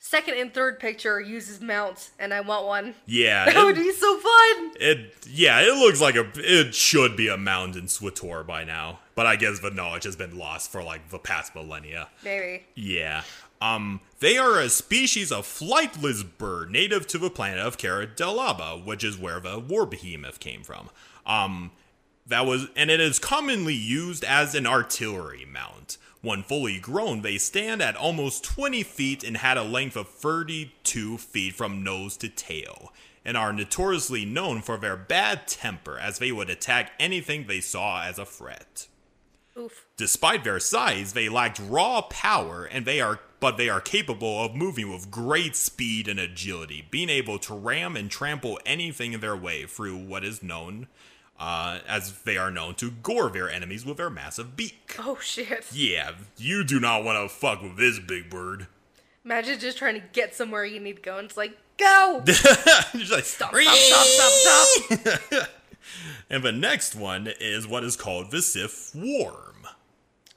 second and third picture uses mounts, and I want one. Yeah, That would be so fun. it yeah, it looks like a it should be a mountain SWTOR by now, but I guess the knowledge has been lost for like the past millennia. Maybe. Yeah. Um, they are a species of flightless bird native to the planet of Cara Delaba, which is where the war behemoth came from. Um, that was, and it is commonly used as an artillery mount. When fully grown, they stand at almost 20 feet and had a length of 32 feet from nose to tail, and are notoriously known for their bad temper as they would attack anything they saw as a threat. Oof. Despite their size, they lacked raw power and they are but they are capable of moving with great speed and agility, being able to ram and trample anything in their way through what is known uh, as they are known to gore their enemies with their massive beak. Oh shit. Yeah, you do not want to fuck with this big bird. Imagine just trying to get somewhere you need to go, and it's like, go! Just like, Stop, stop, stop, stop, stop. And the next one is what is called the Sith Wyrm.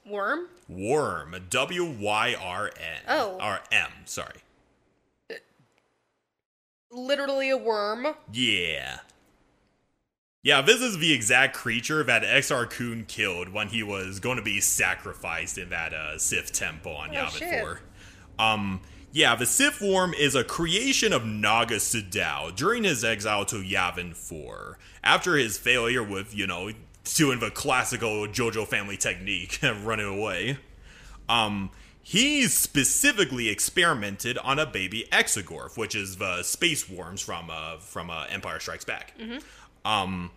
Worm? Worm. W Y R N. Oh. Or M, sorry. Literally a worm. Yeah. Yeah, this is the exact creature that Exar Kun killed when he was going to be sacrificed in that uh, Sith temple on Oh, Yavin shit. 4. Um, yeah, the Sith Wyrm is a creation of Naga Sadow during his exile to Yavin 4. After his failure with, you know, doing the classical JoJo family technique, running away. Um, he specifically experimented on a baby Exogorth, which is the space worms from uh from uh, Empire Strikes Back. Um,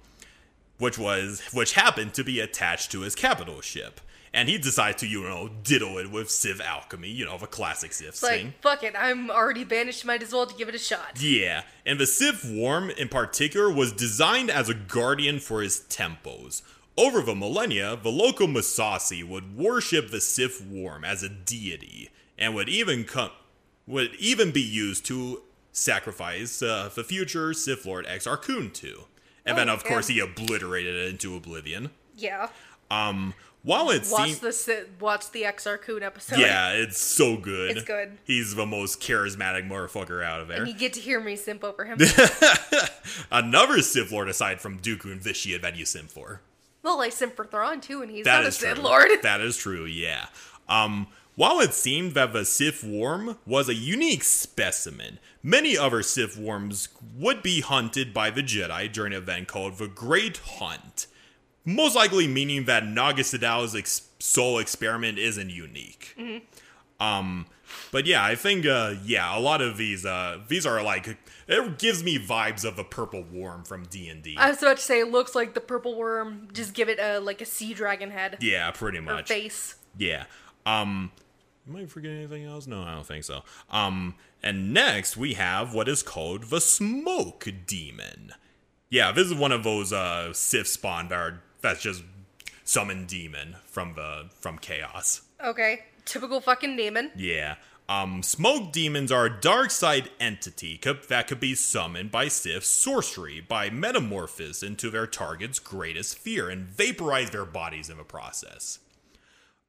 which was which happened to be attached to his capital ship, and he decided to you know diddle it with Sith alchemy, you know the classic Sith It's thing. like, fuck it, I'm already banished, might as well to give it a shot. Yeah, and the Sith Wyrm in particular was designed as a guardian for his temples. Over the millennia, the local Massassi would worship the Sith Wyrm as a deity, and would even come, would even be used to sacrifice uh, the future Sith Lord Exar Kun to. And then, Oh, of course, he obliterated it into oblivion. Yeah. Um, while it's Watch seemed, the watch the Exar Kun episode. yeah, it's so good. It's good. He's the most charismatic motherfucker out of there. And you get to hear me simp over him. Another Sith Lord aside from Dooku and Vitiate that you simp for. well, I simp for Thrawn too, and he's That not a Sith. Lord. That is true, yeah. Um, while it seemed that the Sith wyrm was a unique specimen, many other Sith wyrms would be hunted by the Jedi during an event called the Great Hunt. Most likely meaning that Naga Sadow's ex- soul experiment isn't unique. Um, but yeah, I think uh, yeah, a lot of these uh, these are like it gives me vibes of the purple worm from D and. I was about to say, it looks like the purple worm. Just give it a like a sea dragon head Yeah, pretty much. face. Yeah. Um am I forgetting anything else? No, I don't think so. Um and next we have what is called the smoke demon. Yeah, this is one of those uh Sith spawn that's just summon demon from the from chaos. Okay, typical fucking demon. Yeah. Um, smoke demons are a dark side entity that could be summoned by Sith sorcery by metamorphosis into their target's greatest fear and vaporize their bodies in the process.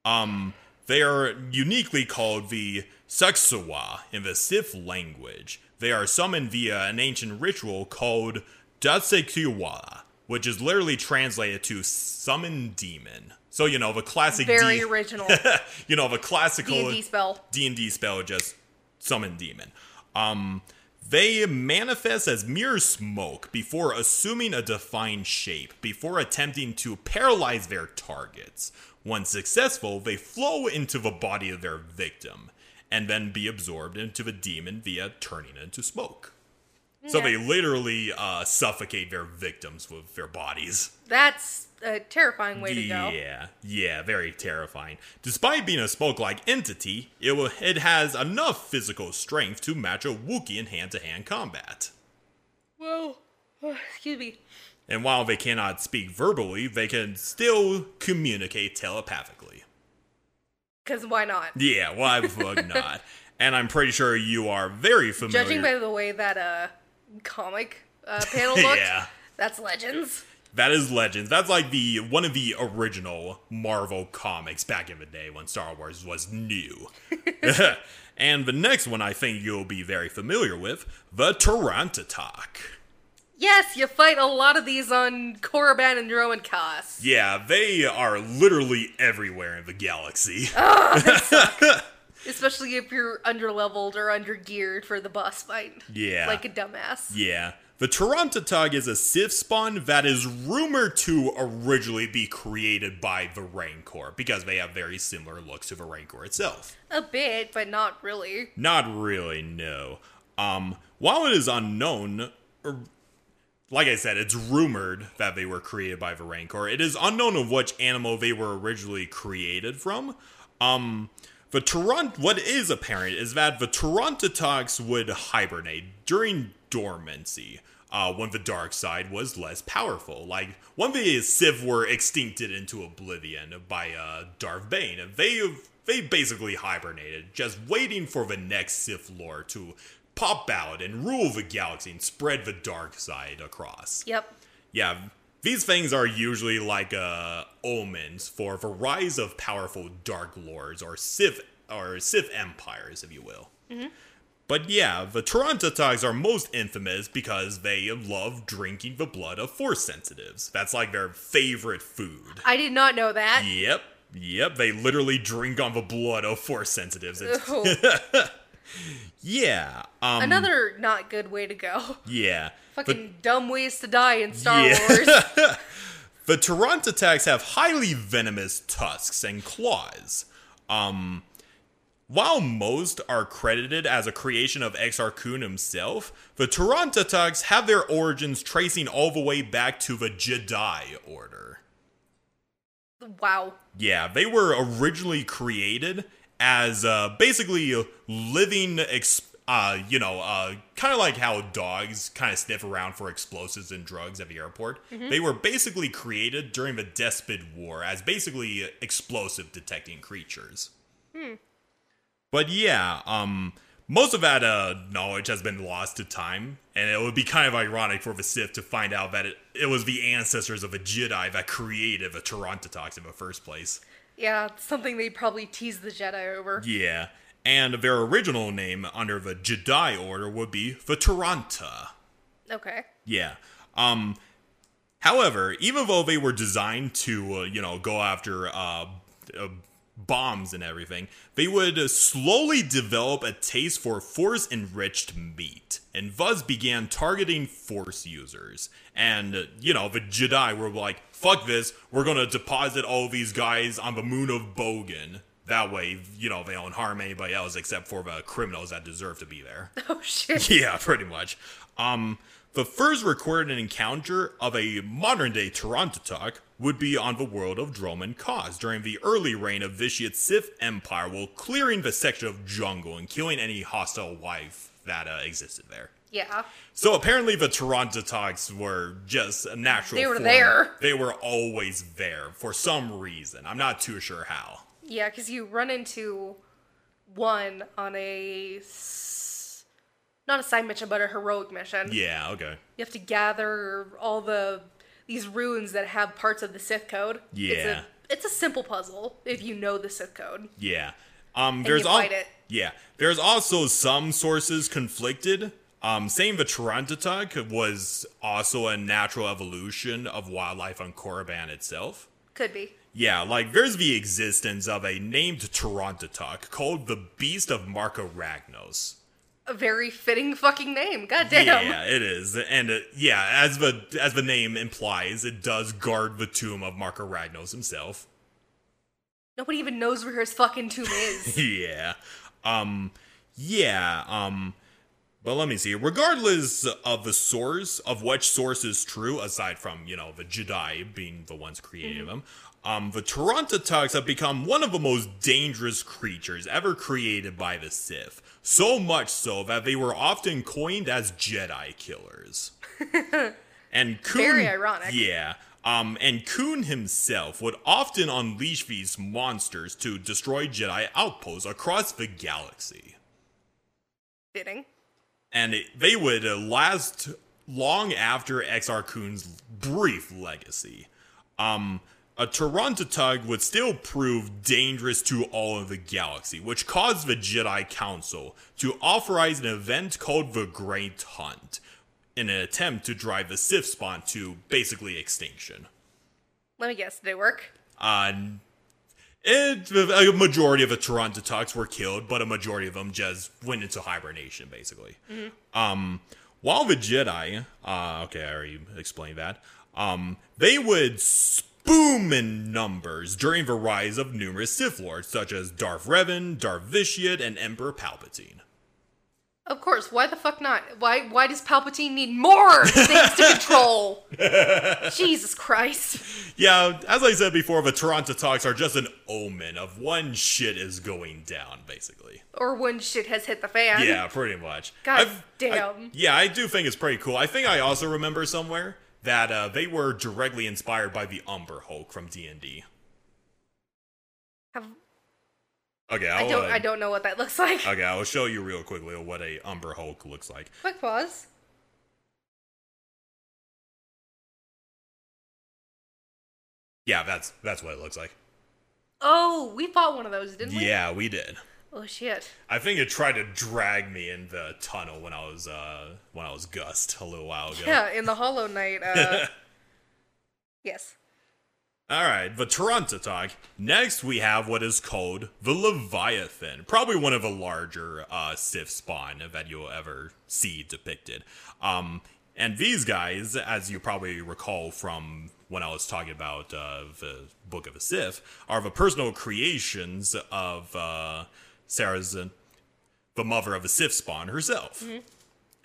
Um, they are uniquely called the Seksuwa in the Sith language. They are summoned via an ancient ritual called Datsekiwala, which is literally translated to summon demon. So you know the classic Very D- original you know the classical D and D spell. D&D spell just summon demon. Um they manifest as mere smoke before assuming a defined shape, before attempting to paralyze their targets. Once successful, they flow into the body of their victim. and then be absorbed into the demon via turning into smoke. So they literally uh, suffocate their victims with their bodies. That's a terrifying way to go. Yeah, yeah, very terrifying. Despite being a smoke-like entity, it will, it has enough physical strength to match a Wookiee in hand-to-hand combat. Well, excuse me. And while they cannot speak verbally, they can still communicate telepathically. Because why not? Yeah, why the fuck not? And I'm pretty sure you are very familiar. Judging by the way that uh comic uh, panel looked, Yeah. that's Legends. That is Legends. That's like the one of the original Marvel comics back in the day when Star Wars was new. and the next one I think you'll be very familiar with, the Terentatek. Yes, you fight a lot of these on Korriban and Dromund Kaas. Yeah, they are literally everywhere in the galaxy. Especially if you're underleveled or undergeared for the boss fight. Yeah. Like a dumbass. Yeah. The Terentatek is a Sith spawn that is rumored to originally be created by the Rancor because they have very similar looks to the Rancor itself. A bit, but not really. Not really, no. Um, while it is unknown, or, like I said, it's rumored that they were created by the Rancor. It is unknown of which animal they were originally created from. Um, the Tarant, what is apparent is that the Terentateks would hibernate during dormancy. Uh, when the dark side was less powerful. Like, when the Sith were extincted into oblivion by uh, Darth Bane, they they basically hibernated, just waiting for the next Sith Lord to pop out and rule the galaxy and spread the dark side across. Yep. Yeah, these things are usually like uh, omens for the rise of powerful Dark Lords or Sith or Sith empires, if you will. But yeah, the Terentateks are most infamous because they love drinking the blood of Force sensitives. That's like their favorite food. I did not know that. Yep, yep. They literally drink on the blood of Force sensitives. Yeah, um, another not good way to go. yeah. But- Fucking dumb ways to die in Star Yeah. Wars. The Terentateks have highly venomous tusks and claws. Um, while most are credited as a creation of Exar Kun himself, the Terentateks have their origins tracing all the way back to the Jedi Order. wow. Yeah, they were originally created as uh, basically living, ex- uh, you know, uh, kind of like how dogs kind of sniff around for explosives and drugs at the airport. They were basically created during the Despot War as basically explosive detecting creatures. But yeah, um, most of that uh, knowledge has been lost to time, and it would be kind of ironic for the Sith to find out that it, it was the ancestors of the Jedi that created the Terentateks in the first place. Yeah, it's something they probably teased the Jedi over. Yeah, and their original name under the Jedi Order would be the Taranta. Okay. Yeah. Um. However, even though they were designed to, uh, you know, go after uh, uh, bombs and everything, they would uh, slowly develop a taste for force-enriched meat, and thus began targeting force users. And uh, you know, the Jedi were like, "Fuck this! We're gonna deposit all these guys on the moon of Bogan." That way, you know, they don't harm anybody else except for the criminals that deserve to be there. Oh shit. Yeah, pretty much. Um, the first recorded encounter of a modern day Terentatek would be on the world of Dromund Kaas during the early reign of Vitiate Sith Empire while clearing the section of jungle and killing any hostile life that uh, existed there. Yeah. So apparently the Terentateks were just a natural They were form. there. They were always there for some reason. I'm not too sure how. Yeah, because you run into one on a not a side mission, but a heroic mission. Yeah, okay. You have to gather all the these runes that have parts of the Sith code. It's Yeah. a, it's a simple puzzle if you know the Sith code. Yeah. Um, there's you al- fight it. Yeah. There's also some sources conflicted. Um, saying the Terentatek was also a natural evolution of wildlife on Korriban itself. Could be. Yeah, like there's the existence of a named Terentatek called the Beast of Marka Ragnos. A very fitting fucking name. God damn. Yeah, it is, and uh, yeah, as the as the name implies, it does guard the tomb of Marka Ragnos himself. Nobody even knows where his fucking tomb is. yeah. Um, yeah. Um, but let me see. Regardless of the source of which source is true, aside from you know the Jedi being the ones creating them, um, the Terentateks have become one of the most dangerous creatures ever created by the Sith. So much so that they were often coined as Jedi killers. and Kun, Very ironic. Yeah. Um, and Kun himself would often unleash these monsters to destroy Jedi outposts across the galaxy Fitting. and it, they would uh, last long after Exar Kun's brief legacy. Um, a Terentatek would still prove dangerous to all of the galaxy, which caused the Jedi Council to authorize an event called the Great Hunt in an attempt to drive the Sith spawn to basically extinction. Let me guess. Did it work? Uh, it, a majority of the Terentateks were killed, but a majority of them just went into hibernation, basically. Um, while the Jedi, uh, okay, I already explained that, um, they would boom in numbers during the rise of numerous Sith Lords, such as Darth Revan, Darth Vitiate, and Emperor Palpatine. Of course. Why the fuck not? Why? Why does Palpatine need more things to control? Jesus Christ. Yeah, as I said before, the Terentateks are just an omen of when shit is going down, basically. Or when shit has hit the fan. Yeah, pretty much. God I've- damn. I- yeah, I do think it's pretty cool. I think I also remember somewhere that uh, they were directly inspired by the Umber Hulk from D and D. Okay, I I'll, don't. uh, I don't know what that looks like. Okay, I'll show you real quickly what a Umber Hulk looks like. Quick pause. Yeah, that's that's what it looks like. Oh, we fought one of those, didn't we? Yeah, we did. Oh shit. I think it tried to drag me in the tunnel when I was uh when I was Gust a little while ago. Yeah, in the Hollow Knight. Uh, yes. All right, the Terentatek. Next, we have what is called the Leviathan, probably one of the larger uh, Sith spawn that you'll ever see depicted. Um, and these guys, as you probably recall from when I was talking about uh, the Book of the Sith, are the personal creations of uh, Sorzus, the mother of the Sith spawn herself.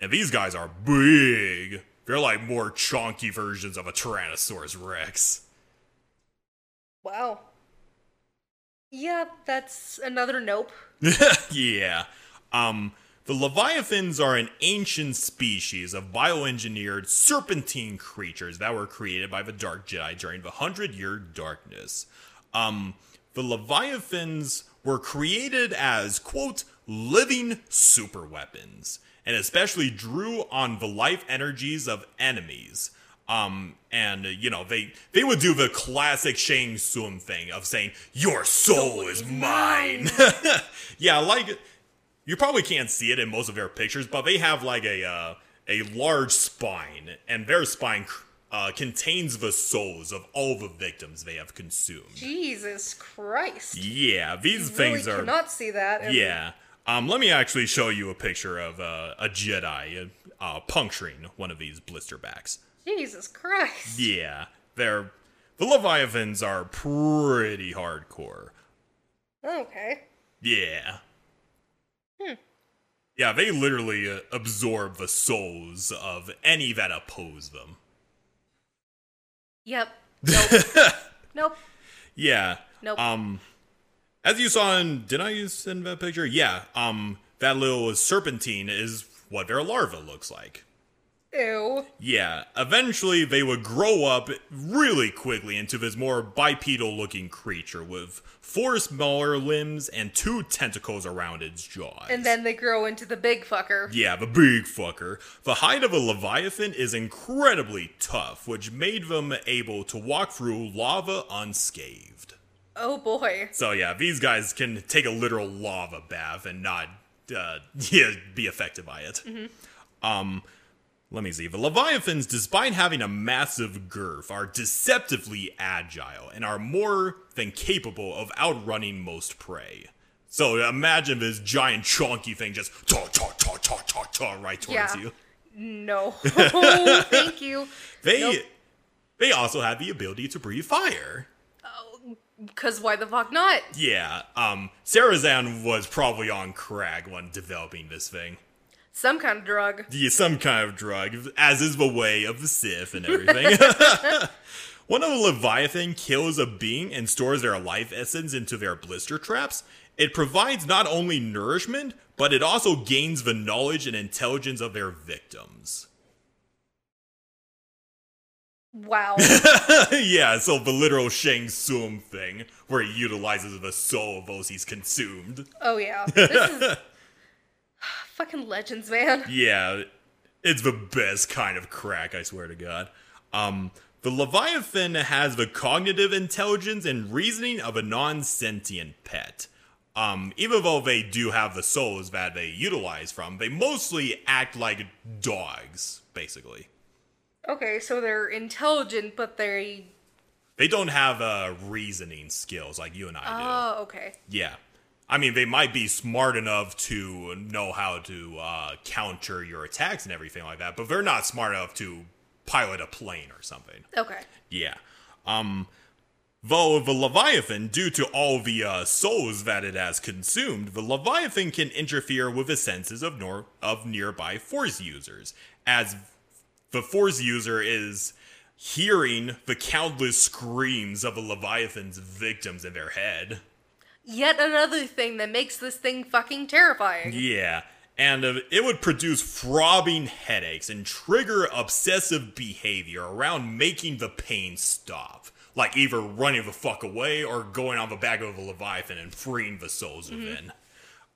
And these guys are big. They're like more chunky versions of a Tyrannosaurus Rex. Wow. Yeah, that's another nope. yeah. Um, the Leviathans are an ancient species of bioengineered serpentine creatures that were created by the Dark Jedi during the Hundred Year Darkness. Um, the Leviathans were created as, quote, living superweapons, and especially drew on the life energies of enemies. Um, and uh, you know, they they would do the classic Shang Tsung thing of saying, Your soul is mine. yeah, like you probably can't see it in most of their pictures, but they have like a uh, a large spine, and their spine uh, contains the souls of all the victims they have consumed. Jesus Christ. Yeah, these really things are. cannot see that. Yeah. Um, let me actually show you a picture of uh, a Jedi uh, puncturing one of these blister backs. Jesus Christ. Yeah, they're the Leviathans are pretty hardcore. Okay. Yeah. Hmm. Yeah, they literally uh, absorb the souls of any that oppose them. Yep. Nope. nope. Yeah. Nope. Um, as you saw in, did I send that picture? Yeah. Um, that little serpentine is what their larva looks like. Ew. Yeah, eventually they would grow up really quickly into this more bipedal looking creature with four smaller limbs and two tentacles around its jaws. And then they grow into the big fucker. Yeah, the big fucker. The hide of a leviathan is incredibly tough, which made them able to walk through lava unscathed. Oh boy. So yeah, these guys can take a literal lava bath and not uh, yeah, be affected by it. Um, let me see. The Leviathans, despite having a massive girth, are deceptively agile and are more than capable of outrunning most prey. So imagine this giant chunky thing just ta ta ta ta ta ta right towards Yeah. you. No. Thank you. They Nope. they also have the ability to breathe fire. Oh, Because why the fuck not? Yeah, um, Sorzus Syn was probably on crack when developing this thing. Some kind of drug. Yeah, some kind of drug, as is the way of the Sith and everything. when a Leviathan kills a being and stores their life essence into their blister traps, it provides not only nourishment, but it also gains the knowledge and intelligence of their victims. Wow. yeah, so the literal Shang Tsung thing, where he utilizes the soul of those he's consumed. oh yeah. This is fucking legends, man. Yeah, it's the best kind of crack, I swear to God. Um, the Leviathan has the cognitive intelligence and reasoning of a non sentient pet. Um, even though they do have the souls that they utilize from, they mostly act like dogs, basically. Okay, so they're intelligent, but they. They don't have uh, reasoning skills like you and I do. Oh, okay. Yeah. I mean, they might be smart enough to know how to uh, counter your attacks and everything like that, but they're not smart enough to pilot a plane or something. Okay. Yeah. Um, though the Leviathan, due to all the uh, souls that it has consumed, the Leviathan can interfere with the senses of nor- of nearby Force users, as the Force user is hearing the countless screams of the Leviathan's victims in their head. Yet another thing that makes this thing fucking terrifying. Yeah, and uh, it would produce throbbing headaches and trigger obsessive behavior around making the pain stop. Like either running the fuck away or going on the back of a Leviathan and freeing the souls within.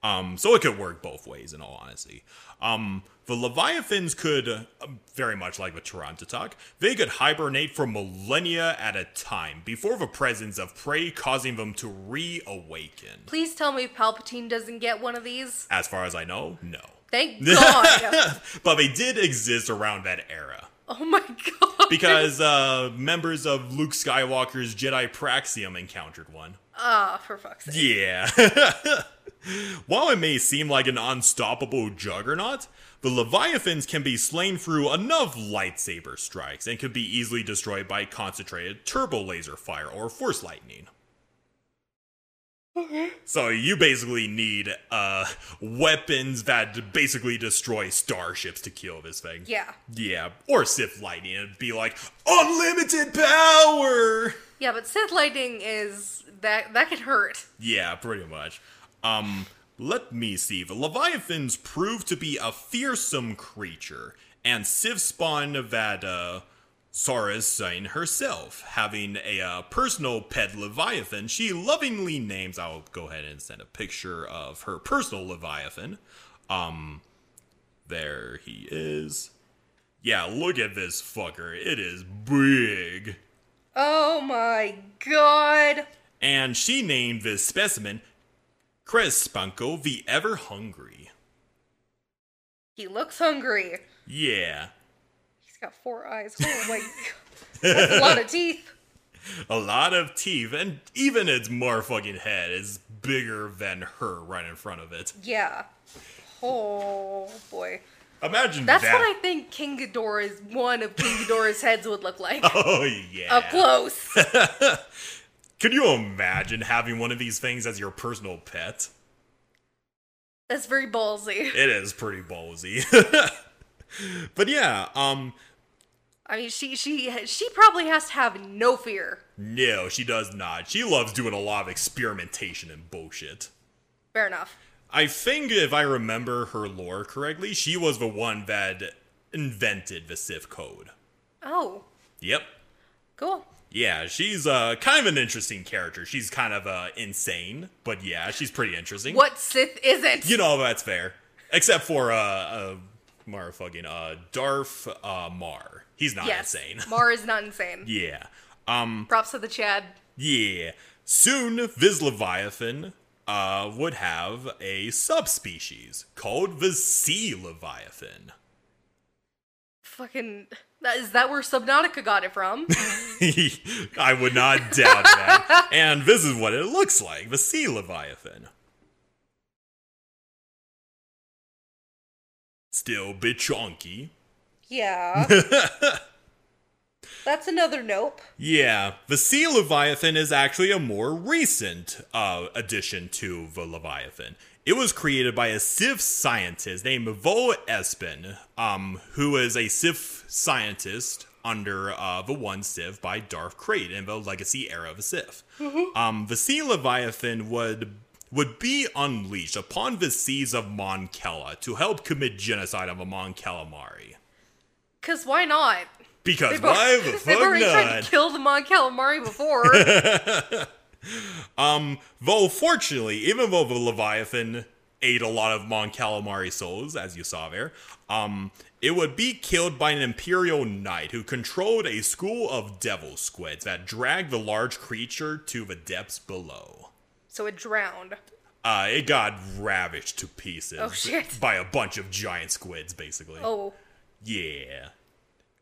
Um, so it could work both ways, in all honesty. Um, the Leviathans could, uh, very much like the Terentatek, they could hibernate for millennia at a time before the presence of prey causing them to reawaken. Please tell me Palpatine doesn't get one of these. As far as I know, no. Thank God. but they did exist around that era. oh my god. Because uh, members of Luke Skywalker's Jedi Praxium encountered one. Ah, for fuck's sake. Yeah. While it may seem like an unstoppable juggernaut, the Leviathans can be slain through enough lightsaber strikes and could be easily destroyed by concentrated turbo laser fire or force lightning. Okay. So you basically need uh, weapons that basically destroy starships to kill this thing. Yeah. Yeah, or Sith lightning. It'd be like unlimited power. Yeah, but Sith lightning is that that can hurt. Yeah, pretty much. Um, let me see. The Leviathans prove to be a fearsome creature, and spawned that uh, Sorzus Syn herself, having a uh, personal pet Leviathan. She lovingly names. I'll go ahead and send a picture of her personal Leviathan. Um, there he is. Yeah, look at this fucker. It is big. Oh my god. And she named this specimen Crespanko the Ever Hungry. He looks hungry. Yeah, He's got four eyes. Oh my god. That's a lot of teeth. a lot of teeth, and even its motherfucking head is bigger than her right in front of it. Yeah. Oh boy. Imagine That's that. what I think King Ghidorah's one of King Ghidorah's heads would look like. Oh yeah. Up close. Could you imagine having one of these things as your personal pet? That's very ballsy. It is pretty ballsy. but yeah, um, I mean, she she she probably has to have no fear. no, she does not. She loves doing a lot of experimentation and bullshit. Fair enough. I think if I remember her lore correctly, she was the one that invented the Sith code. Oh, Yep. cool. Yeah, she's uh, kind of an interesting character. She's kind of uh, insane, but yeah, she's pretty interesting. What Sith isn't? You know, that's fair. Except for uh, uh fucking uh, Darth uh, Marr. He's not yes. insane. Marr is not insane. yeah. Um. Props to the Chad. Yeah. Soon, this Leviathan uh, would have a subspecies called the Sea Leviathan. Fucking. That, is that where Subnautica got it from? I would not doubt that. and this is what it looks like the Sea Leviathan. Still a bit chunky. yeah. That's another nope. Yeah, the Sea Leviathan is actually a more recent uh, addition to the Leviathan. It was created by a Sith scientist named Vul Isen, um, who is a Sith scientist under uh, the one Sith by Darth Krayt in the Legacy era of the Sith. Um, the Sea Leviathan would would be unleashed upon the seas of Mon Cala to help commit genocide on the Mon Calamari. Cause why not? Because They've, why the they've fuck already tried to kill the Mon Calamari before. um, Though, fortunately, even though the Leviathan ate a lot of Mon Calamari souls, as you saw there, um, it would be killed by an Imperial Knight who controlled a school of devil squids that dragged the large creature to the depths below. so it drowned. Uh, it got ravished to pieces Oh, shit. by a bunch of giant squids, basically. Oh, Yeah.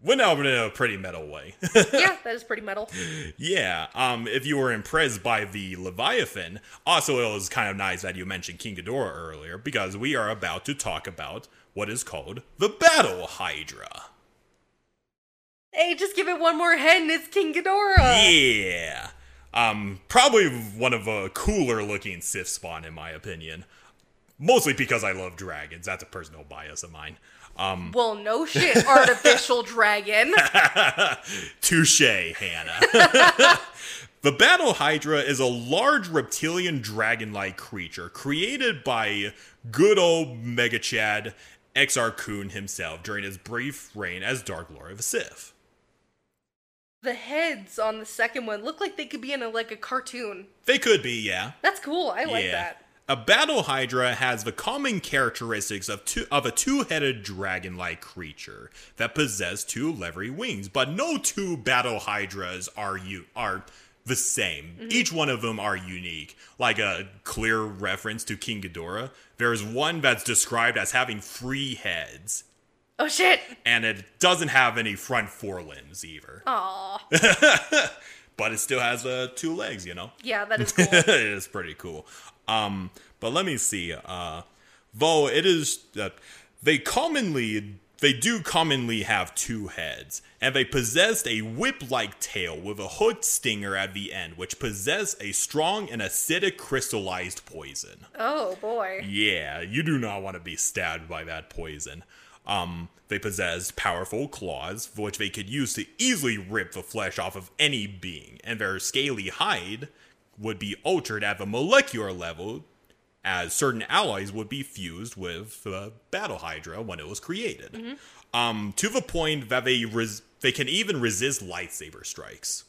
Went out in a pretty metal way. yeah, that is pretty metal. Yeah, um, if you were impressed by the Leviathan, also it was kind of nice that you mentioned King Ghidorah earlier, because we are about to talk about what is called the Battle Hydra. Hey, just give it one more head and it's King Ghidorah. Yeah. Um, probably one of a cooler looking Sith spawn, in my opinion. Mostly because I love dragons. That's a personal bias of mine. Um, Well, no shit, artificial dragon. Touche, Hannah. the Battle Hydra is a large reptilian dragon like creature created by good old Mega Chad Exar Kun himself during his brief reign as Dark Lord of the Sith. The heads on the second one look like they could be in a like a cartoon. They could be, yeah. That's cool. I like yeah. that. A battle hydra has the common characteristics of two of a two-headed dragon-like creature that possess two leathery wings, but no two battle hydras are you are the same. Each one of them are unique. Like a clear reference to King Ghidorah, there's one that's described as having three heads, Oh shit. and it doesn't have any front forelimbs either. Aw. But it still has uh, two legs, you know. Yeah, that is cool. it is pretty cool. Um, but let me see. Uh, though it is, uh, they commonly, they do commonly have two heads, and they possessed a whip-like tail with a hooked stinger at the end, which possessed a strong and acidic crystallized poison. oh boy. Yeah, you do not want to be stabbed by that poison. Um, they possessed powerful claws, which they could use to easily rip the flesh off of any being, and their scaly hide would be altered at the molecular level, as certain allies would be fused with the Battle Hydra when it was created. Um, to the point that they res- they can even resist lightsaber strikes.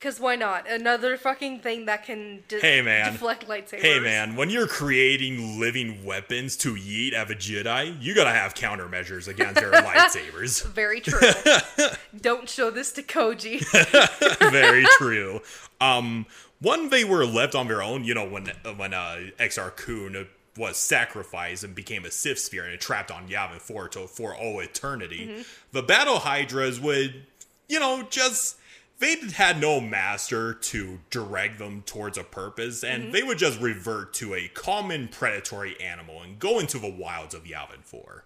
Cause why not? Another fucking thing that can de- Hey, man. deflect lightsabers. Hey man, when you're creating living weapons to yeet at a Jedi, you gotta have countermeasures against their lightsabers. Very true. Don't show this to Koji. Very true. Um, when they were left on their own, you know, when when uh, Exar Kun was sacrificed and became a Sith sphere and trapped on Yavin 4 to, for all eternity, the Battle Hydras would, you know, just they had no master to direct them towards a purpose, and they would just revert to a common predatory animal and go into the wilds of Yavin 4.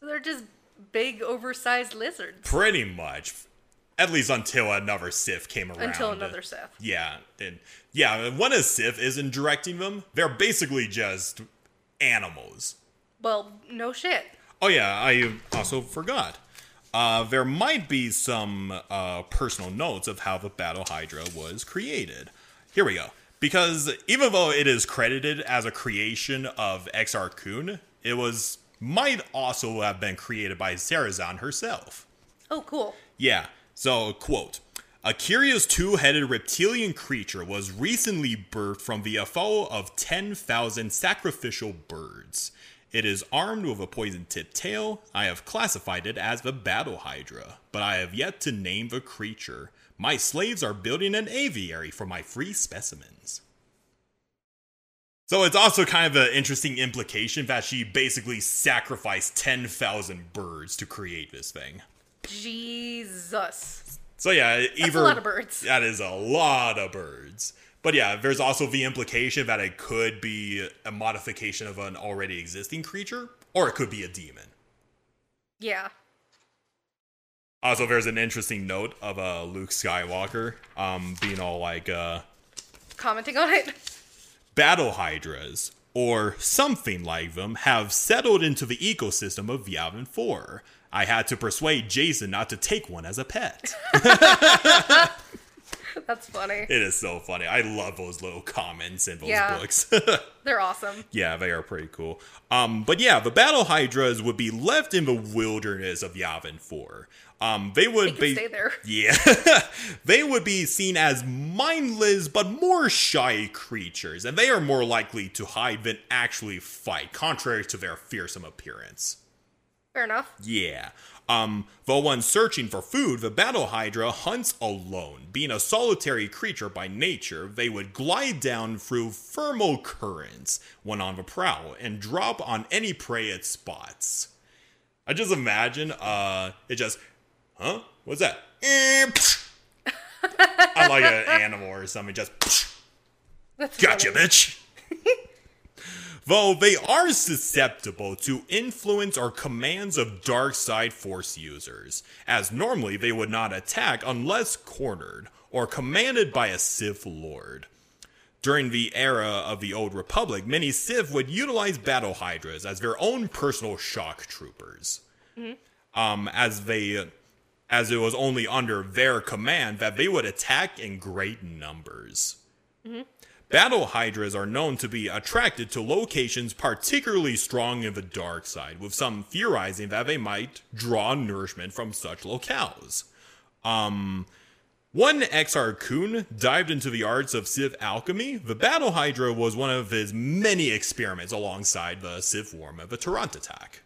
So they're just big, oversized lizards. Pretty much. At least until another Sith came around. Until another Sith. Yeah, and yeah, when a Sith isn't directing them, they're basically just animals. Well, no shit. Oh yeah, I also forgot. Uh, there might be some uh, personal notes of how the Battle Hydra was created. Here we go. Because even though it is credited as a creation of Exar Kun, it was might also have been created by Sorzus Syn herself. Oh, cool. Yeah. So, quote A curious two headed reptilian creature was recently birthed from the FO of 10,000 sacrificial birds. It is armed with a poison tipped tail. I have classified it as the Battle Hydra, but I have yet to name the creature. My slaves are building an aviary for my free specimens. So it's also kind of an interesting implication that she basically sacrificed 10,000 birds to create this thing. Jesus. So yeah, That's a lot of birds. That is a lot of birds. But yeah, there's also the implication that it could be a modification of an already existing creature, or it could be a demon. Yeah. Also, there's an interesting note of uh, Luke Skywalker um, being all like, uh, Commenting on it. battle hydras, or something like them, have settled into the ecosystem of Yavin 4. I had to persuade Jacen not to take one as a pet. That's funny. it is so funny. I love those little comments in those Yeah. books. They're awesome. yeah, they are pretty cool. Um, but yeah, the battle hydras would be left in the wilderness of Yavin 4. Um, they would They be stay there. Yeah. they would be seen as mindless but more shy creatures, and they are more likely to hide than actually fight, contrary to their fearsome appearance. Fair enough. Yeah. Um, though when searching for food, the battle hydra hunts alone. Being a solitary creature by nature, they would glide down through thermal currents when on the prowl and drop on any prey it spots. I just imagine, uh, it just, huh? What's that? Eh. I like an animal or something, just, psh. That's Gotcha, funny. bitch. Though they are susceptible to influence or commands of dark side force users, as normally they would not attack unless cornered or commanded by a Sith Lord. During the era of the Old Republic, many Sith would utilize battle hydras as their own personal shock troopers. Um, as they, as it was only under their command that they would attack in great numbers. Battle hydras are known to be attracted to locations particularly strong in the dark side, with some theorizing that they might draw nourishment from such locales. Um, one Exar Kun dived into the arts of Sith alchemy. The Battle Hydra was one of his many experiments alongside the Sith form of the Terentatek.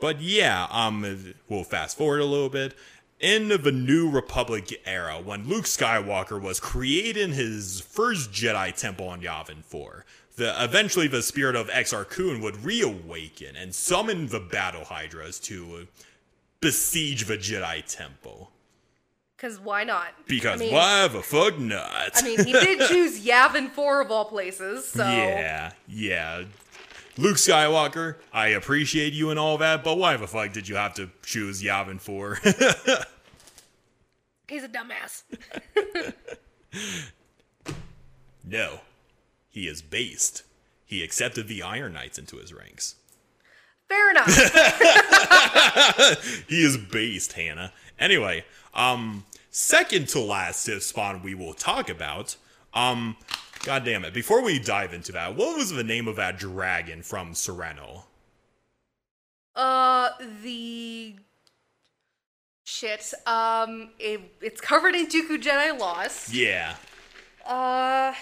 But yeah, um, we'll fast forward a little bit. In the New Republic era, when Luke Skywalker was creating his first Jedi temple on Yavin 4, the, eventually the spirit of Exar Kun would reawaken and summon the Battle Hydras to besiege the Jedi temple. Because why not? Because I mean, why the fuck not? I mean, he did choose Yavin 4 of all places, so. Yeah, yeah. Luke Skywalker, I appreciate you and all that, but why the fuck did you have to choose Yavin 4? He's a dumbass. no. He is based. He accepted the Iron Knights into his ranks. Fair enough. He is based, Hannah. Anyway, um, second to last Sith spawn we will talk about. Um, god damn it. Before we dive into that, what was the name of that dragon from Serenno? uh, the. Shit. Um, it, it's covered in Dooku Jedi Lost. Yeah. Uh,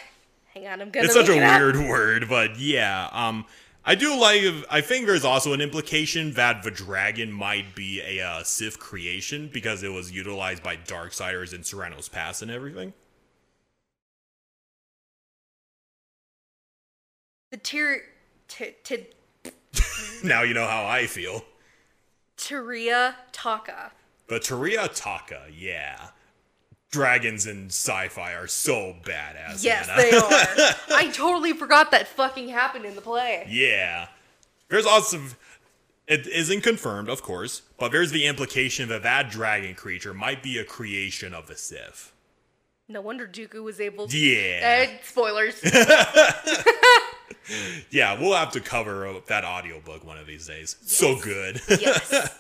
hang on, I'm gonna. It's such a it weird word, but yeah. Um, I do like. I think there's also an implication that the dragon might be a uh, Sith creation because it was utilized by Darksiders in Serenno's Pass and everything. The tier. T- t- Now you know how I feel. Taria Taka. The Taria Taka, yeah. Dragons in sci-fi are so badass. Yes, Hannah. they are. I totally forgot that fucking happened in the play. Yeah. There's also. It isn't confirmed, of course, but there's the implication that that dragon creature might be a creation of the Sith. No wonder Dooku was able to. Yeah. Eh, spoilers. Yeah, we'll have to cover that audiobook one of these days. So good. yes.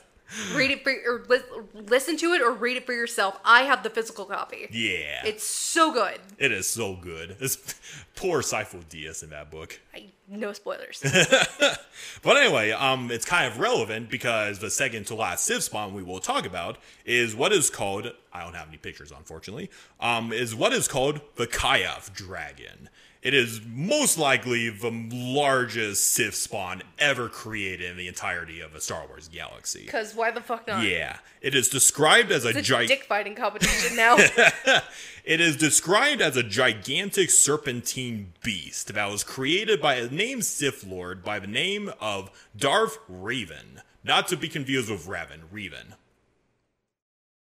Read it for or li- listen to it or read it for yourself. I have the physical copy. yeah. It's so good. it is so good. It's poor Sifo-Dyas in that book. I, no spoilers. But anyway, um, it's kind of relevant because the second to last Sith spawn we will talk about is what is called I don't have any pictures unfortunately. Um, is what is called the Kayaf dragon. It is most likely the largest Sith spawn ever created in the entirety of the Star Wars galaxy. Because why the fuck not? Yeah, it is described as a It's a giant. dick fighting competition now. It is described as a gigantic serpentine beast that was created by a named Sith Lord by the name of Darth Raven. Not to be confused with Raven, Revan.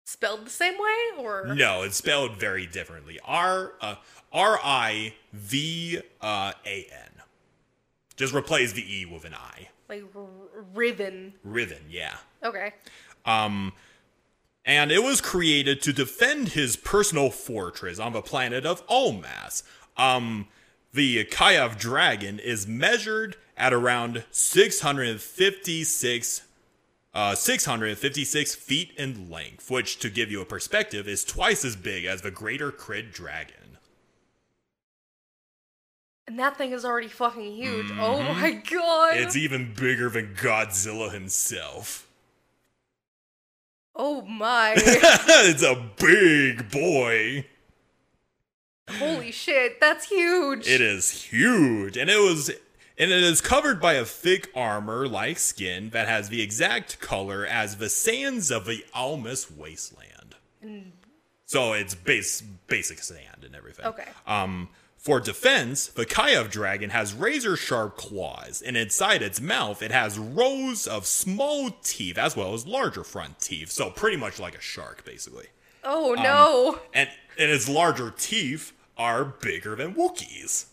Spelled the same way? Or. No, it's spelled very differently. R uh, R I V A N. Just replace the E with an I. Like R- Riven. Riven, yeah. Okay. Um, and it was created to defend his personal fortress on the planet of Almas. Um, the Kayav dragon is measured at around 656 uh, 656 feet in length, which, to give you a perspective, is twice as big as the Greater Krayt Dragon. And that thing is already fucking huge. Oh my god. Mm-hmm. It's even bigger than Godzilla himself. oh my. it's a big boy. Holy shit, that's huge. It is huge, and it was, and it is covered by a thick armor-like skin that has the exact color as the sands of the Almas wasteland. So it's base basic sand and everything. Okay. Um, for defense, the Kayav dragon has razor-sharp claws, and inside its mouth it has rows of small teeth as well as larger front teeth. So pretty much like a shark, basically. oh um, no. And and its larger teeth are bigger than Wookiees.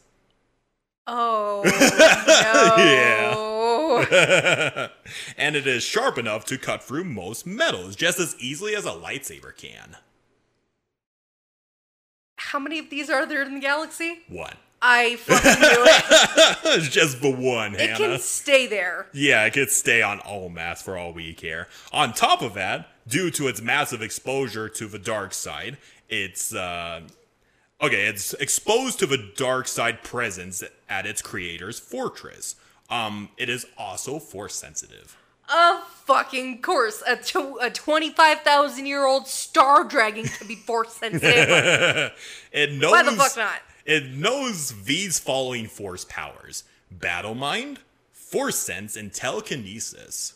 Oh no. and it is sharp enough to cut through most metals just as easily as a lightsaber can. How many of these are there in the galaxy? One. I fucking knew it. it's just the one, It Hannah. can stay there. Yeah, it could stay on Almas for all we care. On top of that, due to its massive exposure to the dark side, it's uh okay, it's exposed to the dark side presence at its creator's fortress. Um, it is also force sensitive. Of fucking course. A, tw- a 25,000 year old star dragon can be force sensitive. It knows Why the fuck not? It knows these following force powers: battle mind, force sense, and telekinesis.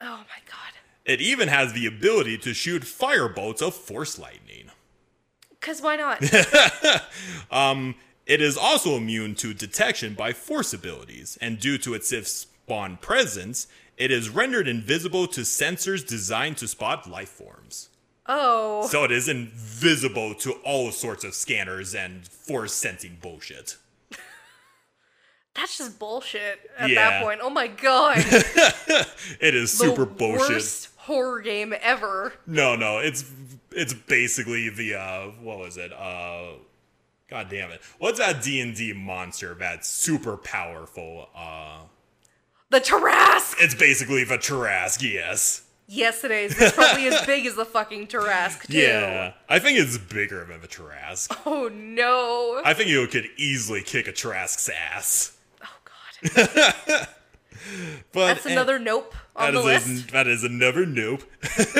oh my god. It even has the ability to shoot firebolts of force lightning. Because why not? Um, it is also immune to detection by force abilities, and due to its Sith spawn presence, it is rendered invisible to sensors designed to spot life forms. Oh. So it is invisible to all sorts of scanners and force sensing bullshit. That's just bullshit at Yeah. that point. Oh my god. It is The super bullshit. Worst horror game ever. No, no, it's it's basically the uh what was it? Uh God damn it. What's that D&D monster that's super powerful? Uh The Tarrasque! it's basically the Tarrasque, yes. Yes, it is. It's probably as big as the fucking Tarrasque, too. Yeah. I think it's bigger than the Tarrasque. Oh no. I think you could easily kick a Tarrasque's ass. oh god. But That's another nope on That the is list. A, that is another nope.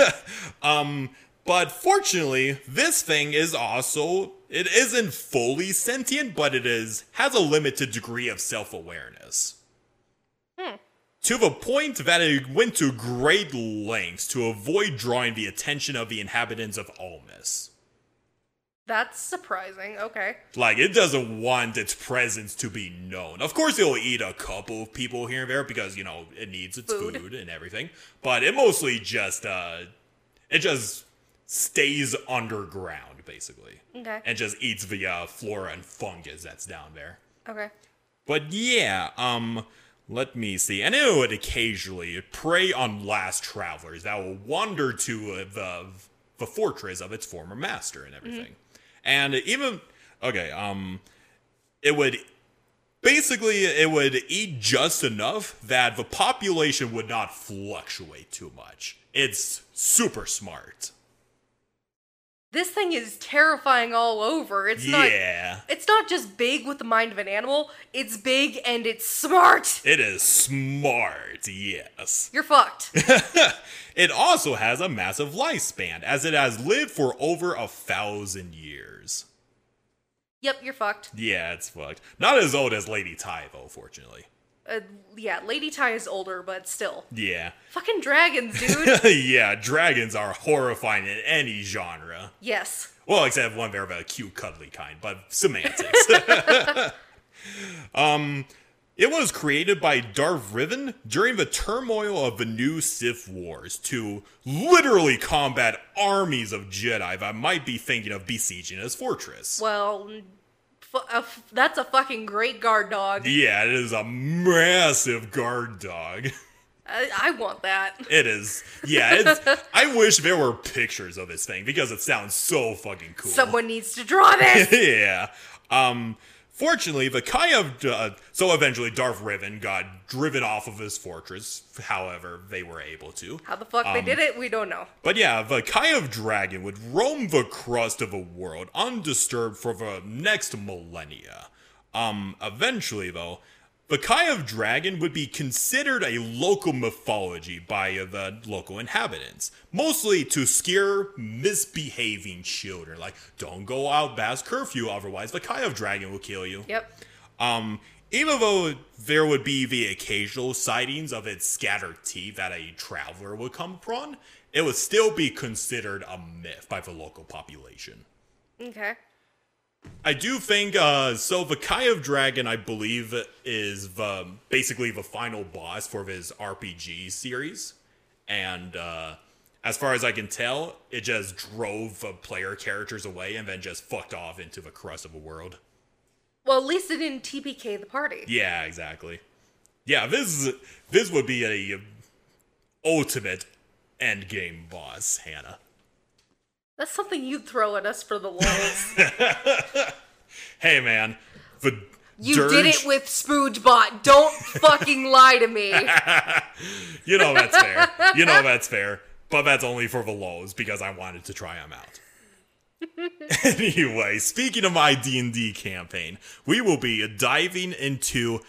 um, but fortunately, this thing is also it isn't fully sentient, but it is has a limited degree of self awareness. Hmm. To the point that it went to great lengths to avoid drawing the attention of the inhabitants of Almas. That's surprising. Okay. Like, it doesn't want its presence to be known. Of course, it'll eat a couple of people here and there because, you know, it needs its Food. food, and everything. But it mostly just, uh, it just stays underground, basically. Okay. And just eats the, uh, flora and fungus that's down there. Okay. But yeah, um, let me see. And it would occasionally prey on last travelers that will wander to uh, the the fortress of its former master and everything. And even okay, um, it would basically it would eat just enough that the population would not fluctuate too much. It's super smart. This thing is terrifying all over. It's not it's not just big with the mind of an animal, it's big and it's smart. it is smart. Yes. You're fucked. It also has a massive lifespan, as it has lived for over a thousand years. yep, you're fucked. Yeah, it's fucked. Not as old as Lady Ty, though, fortunately. Uh, yeah, Lady Ty is older, but still. Yeah. Fucking dragons, dude. yeah, dragons are horrifying in any genre. yes. Well, except one they're the cute, cuddly kind, but semantics. um, it was created by Darth Rivan during the turmoil of the new Sith Wars to literally combat armies of Jedi that might be thinking of besieging his fortress. Well, fu- a f- that's a fucking great guard dog. Yeah, it is a massive guard dog. I, I want that. It is. Yeah, it's, I wish there were pictures of this thing because it sounds so fucking cool. Someone needs to draw this. yeah. Um fortunately, the Kayav uh, so eventually Darth Rivan got driven off of his fortress, however they were able to. How the fuck they did it, we don't know. But yeah, the Kayav dragon would roam the crust of the world undisturbed for the next millennia. Um eventually though, the Kai of dragon would be considered a local mythology by the local inhabitants, mostly to scare misbehaving children. Like, don't go out past curfew, otherwise the Kai of dragon will kill you. Yep. Um, even though there would be the occasional sightings of its scattered teeth that a traveler would come upon, it would still be considered a myth by the local population. Okay. I do think uh so the Kayav Dragon I believe is the basically the final boss for his RPG series. And uh as far as I can tell, it just drove the player characters away and then just fucked off into the crust of the world. Well, at least it didn't TPK the party. Yeah, exactly. Yeah, this is this would be a ultimate end game boss, Hannah. That's something you'd throw at us for the lulz. Hey man, the You dirge, did it with Spoojbot. Don't fucking lie to me. You know that's fair. You know that's fair. But that's only for the lows because I wanted to try them out. anyway, speaking of my D&D campaign, we will be diving into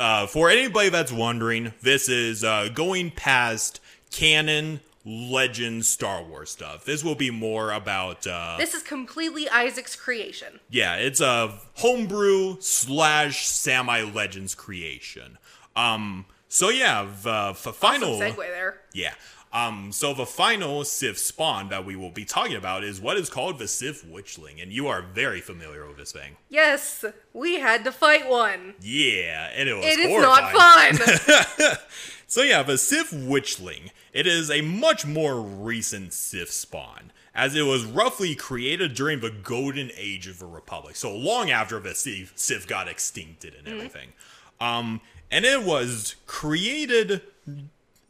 uh, for anybody that's wondering, this is uh, going past canon legend Star Wars stuff. This will be more about uh, This is completely Isaac's creation. yeah, it's a homebrew slash semi legends creation. Um, so yeah, the, the final Segue there. yeah. Um, so the final Sith spawn that we will be talking about is what is called the Sith Witchling, and you are very familiar with this thing. Yes, we had to fight one. Yeah, and it was It is horrifying. not fun. So yeah, the Sith Witchling, it is a much more recent Sith spawn, as it was roughly created during the golden age of the Republic, so long after the Sith, Sith got extincted and everything. Um, and it was created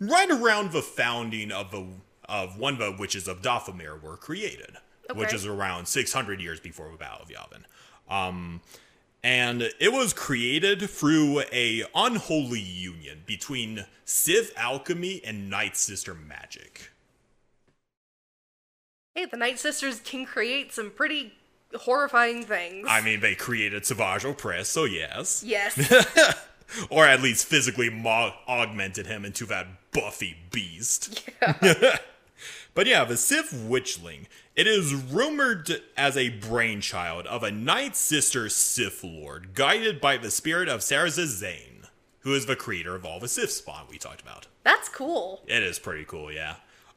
right around the founding of the of one of the witches of Dathomir were created, which is around 600 years before the Battle of Yavin. Um, and it was created through a unholy union between Sith alchemy and Night Sister magic. hey, the Night Sisters can create some pretty horrifying things. I mean, they created Savage Opress, so yes. yes. or at least physically mo- augmented him into that buffy beast. Yeah. but yeah, the Sith Witchling, it is rumored as a brainchild of a Night Sister Sith Lord, guided by the spirit of Sorzus Syn, who is the creator of all the Sith spawn we talked about. That's cool. It is pretty cool, yeah.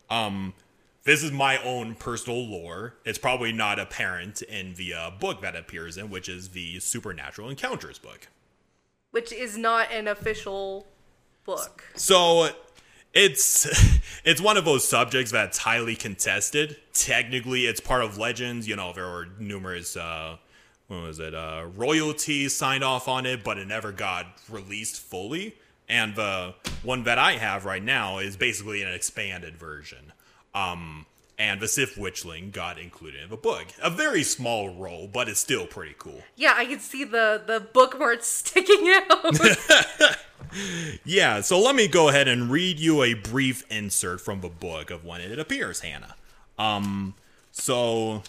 Um, this is my own personal lore. It's probably not apparent in the uh, book that appears in, which is the Supernatural Encounters book. Which is not an official book. So it's it's one of those subjects that's highly contested. Technically, it's part of legends. You know, there were numerous uh, what was it uh, royalties signed off on it, but it never got released fully. And the one that I have right now is basically an expanded version. Um, and the Sith Witchling got included in the book. A very small role, but it's still pretty cool. Yeah, I can see the the bookmarks sticking out. Yeah, so let me go ahead and read you a brief insert from the book of when it appears, Hannah. Um, so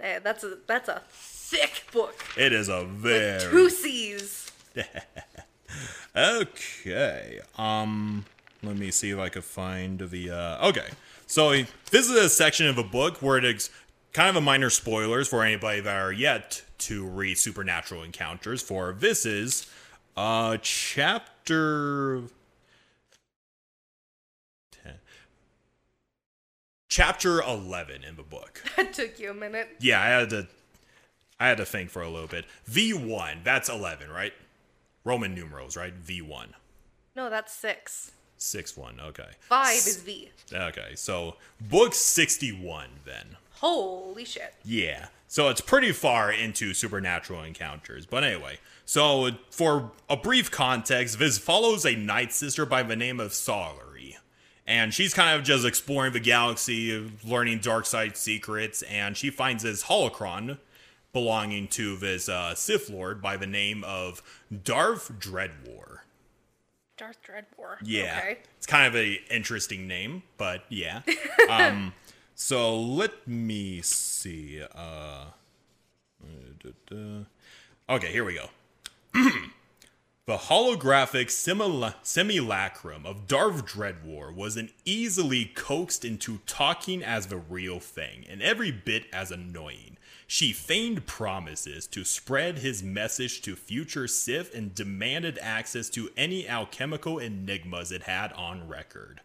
Eh, that's a that's a thick book. it is a very Two C's. okay. Um, let me see if I could find the. Uh, okay, so this is a section of a book where it's kind of a minor spoilers for anybody that are yet to read Supernatural Encounters. For this is uh chapter. 10. Chapter 11 in the book. That took you a minute. Yeah, I had to I had to think for a little bit. V1, that's 11, right? Roman numerals, right? V1. No, that's six. Six one. Okay. Five is V. Okay. So book sixty one then. Holy shit. Yeah. So it's pretty far into supernatural encounters. But anyway, so for a brief context, Viz follows a night sister by the name of Solary. And she's kind of just exploring the galaxy, learning dark side secrets, and she finds this holocron belonging to this uh, Sith Lord by the name of Darth Dreadwar. Darth Dreadwar. Yeah. Okay. It's kind of an interesting name, but yeah. um, so let me see. Uh, okay, here we go. the holographic simula- simulacrum of Darth Dreadwar was an easily coaxed into talking as the real thing, and every bit as annoying. She feigned promises to spread his message to future Sith and demanded access to any alchemical enigmas it had on record.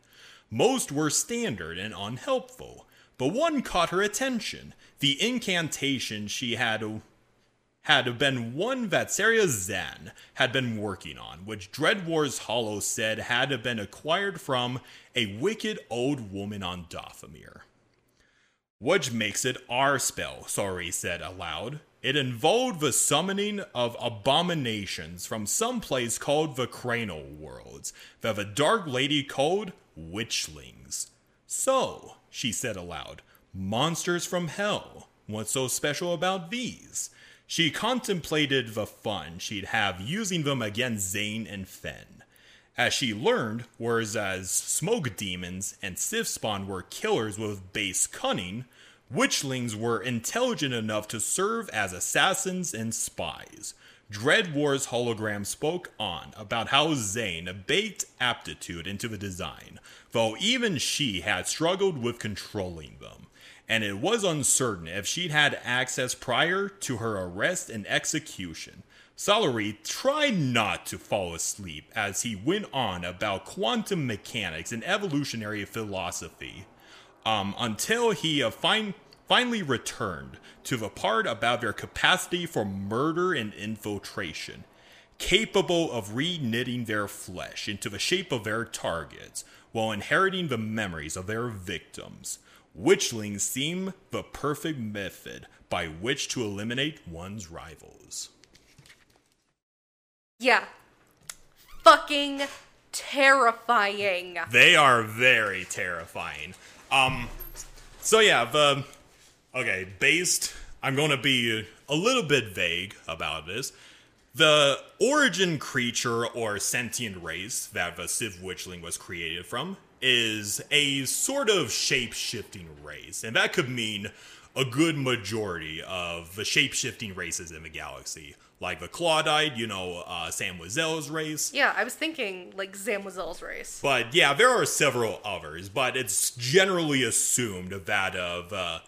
Most were standard and unhelpful, but one caught her attention. The incantation she had had been one that Sorzus Syn had been working on, which Dreadwar's Hollow said had been acquired from a wicked old woman on Dathomir. Which makes it our spell, Sori said aloud. It involved the summoning of abominations from some place called the Cranial Worlds, that the Dark Lady called Witchlings. So, she said aloud, monsters from hell. What's so special about these? She contemplated the fun she'd have using them against Zane and Fen. As she learned, whereas smoke demons and Sith spawn were killers with base cunning, witchlings were intelligent enough to serve as assassins and spies. Dreadwar's hologram spoke on about how Zane baked aptitude into the design, though even she had struggled with controlling them, and it was uncertain if she'd had access prior to her arrest and execution. Solary tried not to fall asleep as he went on about quantum mechanics and evolutionary philosophy, um, until he uh, fin- finally returned to the part about their capacity for murder and infiltration, capable of reknitting their flesh into the shape of their targets while inheriting the memories of their victims. Witchlings seem the perfect method by which to eliminate one's rivals. Yeah. Fucking terrifying. They are very terrifying. Um, so yeah, the okay, based. I'm going to be a little bit vague about this. The origin creature or sentient race that the Sith Witchling was created from is a sort of shape shifting race, and that could mean a good majority of the shape shifting races in the galaxy. Like the Clawdite, you know, uh, Sam race. Yeah, I was thinking like Zam Wesell's race. But yeah, there are several others, but it's generally assumed that of uh,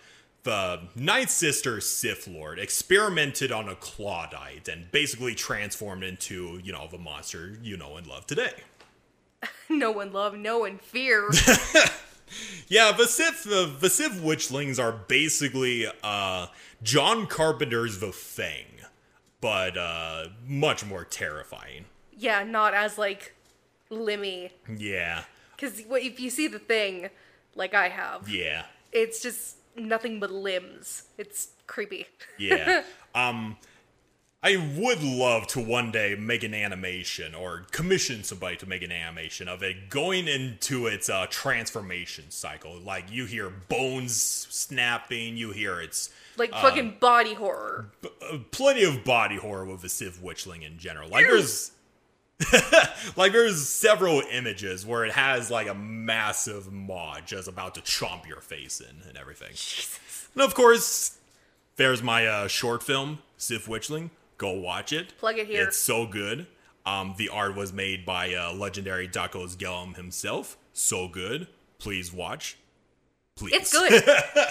the Night Sister Sith Lord experimented on a Clawdite and basically transformed into, you know, the monster you know and love today. no one love, no one fear. Yeah, the Sith, the, the Sith Witchlings are basically uh, John Carpenter's The Thing, but uh, much more terrifying. yeah, not as like limmy. Yeah, Because if you see the thing, like I have, yeah. it's just nothing but limbs. It's creepy. Yeah. um I would love to one day make an animation or commission somebody to make an animation of it going into its uh, transformation cycle. Like you hear bones snapping, you hear its Like fucking body horror. uh, plenty of body horror with the Sith Witchling in general. Like there's like there's several images where it has like a massive maw just about to chomp your face in and everything. And of course, there's my uh, short film, Sith Witchling. Go watch it. Plug it here. It's so good. Um, the art was made by uh, legendary Dakos Gellum himself. So good. Please watch. Please. It's good.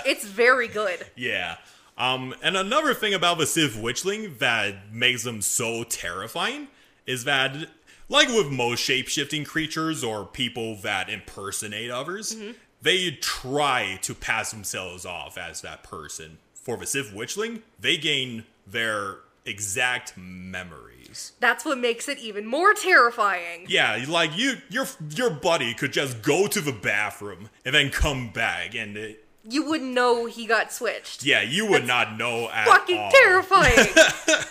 it's very good. Yeah. Um, and another thing about the Sith Witchling that makes them so terrifying is that, like with most shape shifting creatures or people that impersonate others, they try to pass themselves off as that person. For the Sith Witchling, they gain their exact memories. That's what makes it even more terrifying. Yeah, like you, your your buddy could just go to the bathroom and then come back, and it, You wouldn't know he got switched. yeah, you would not know at Fucking all. terrifying.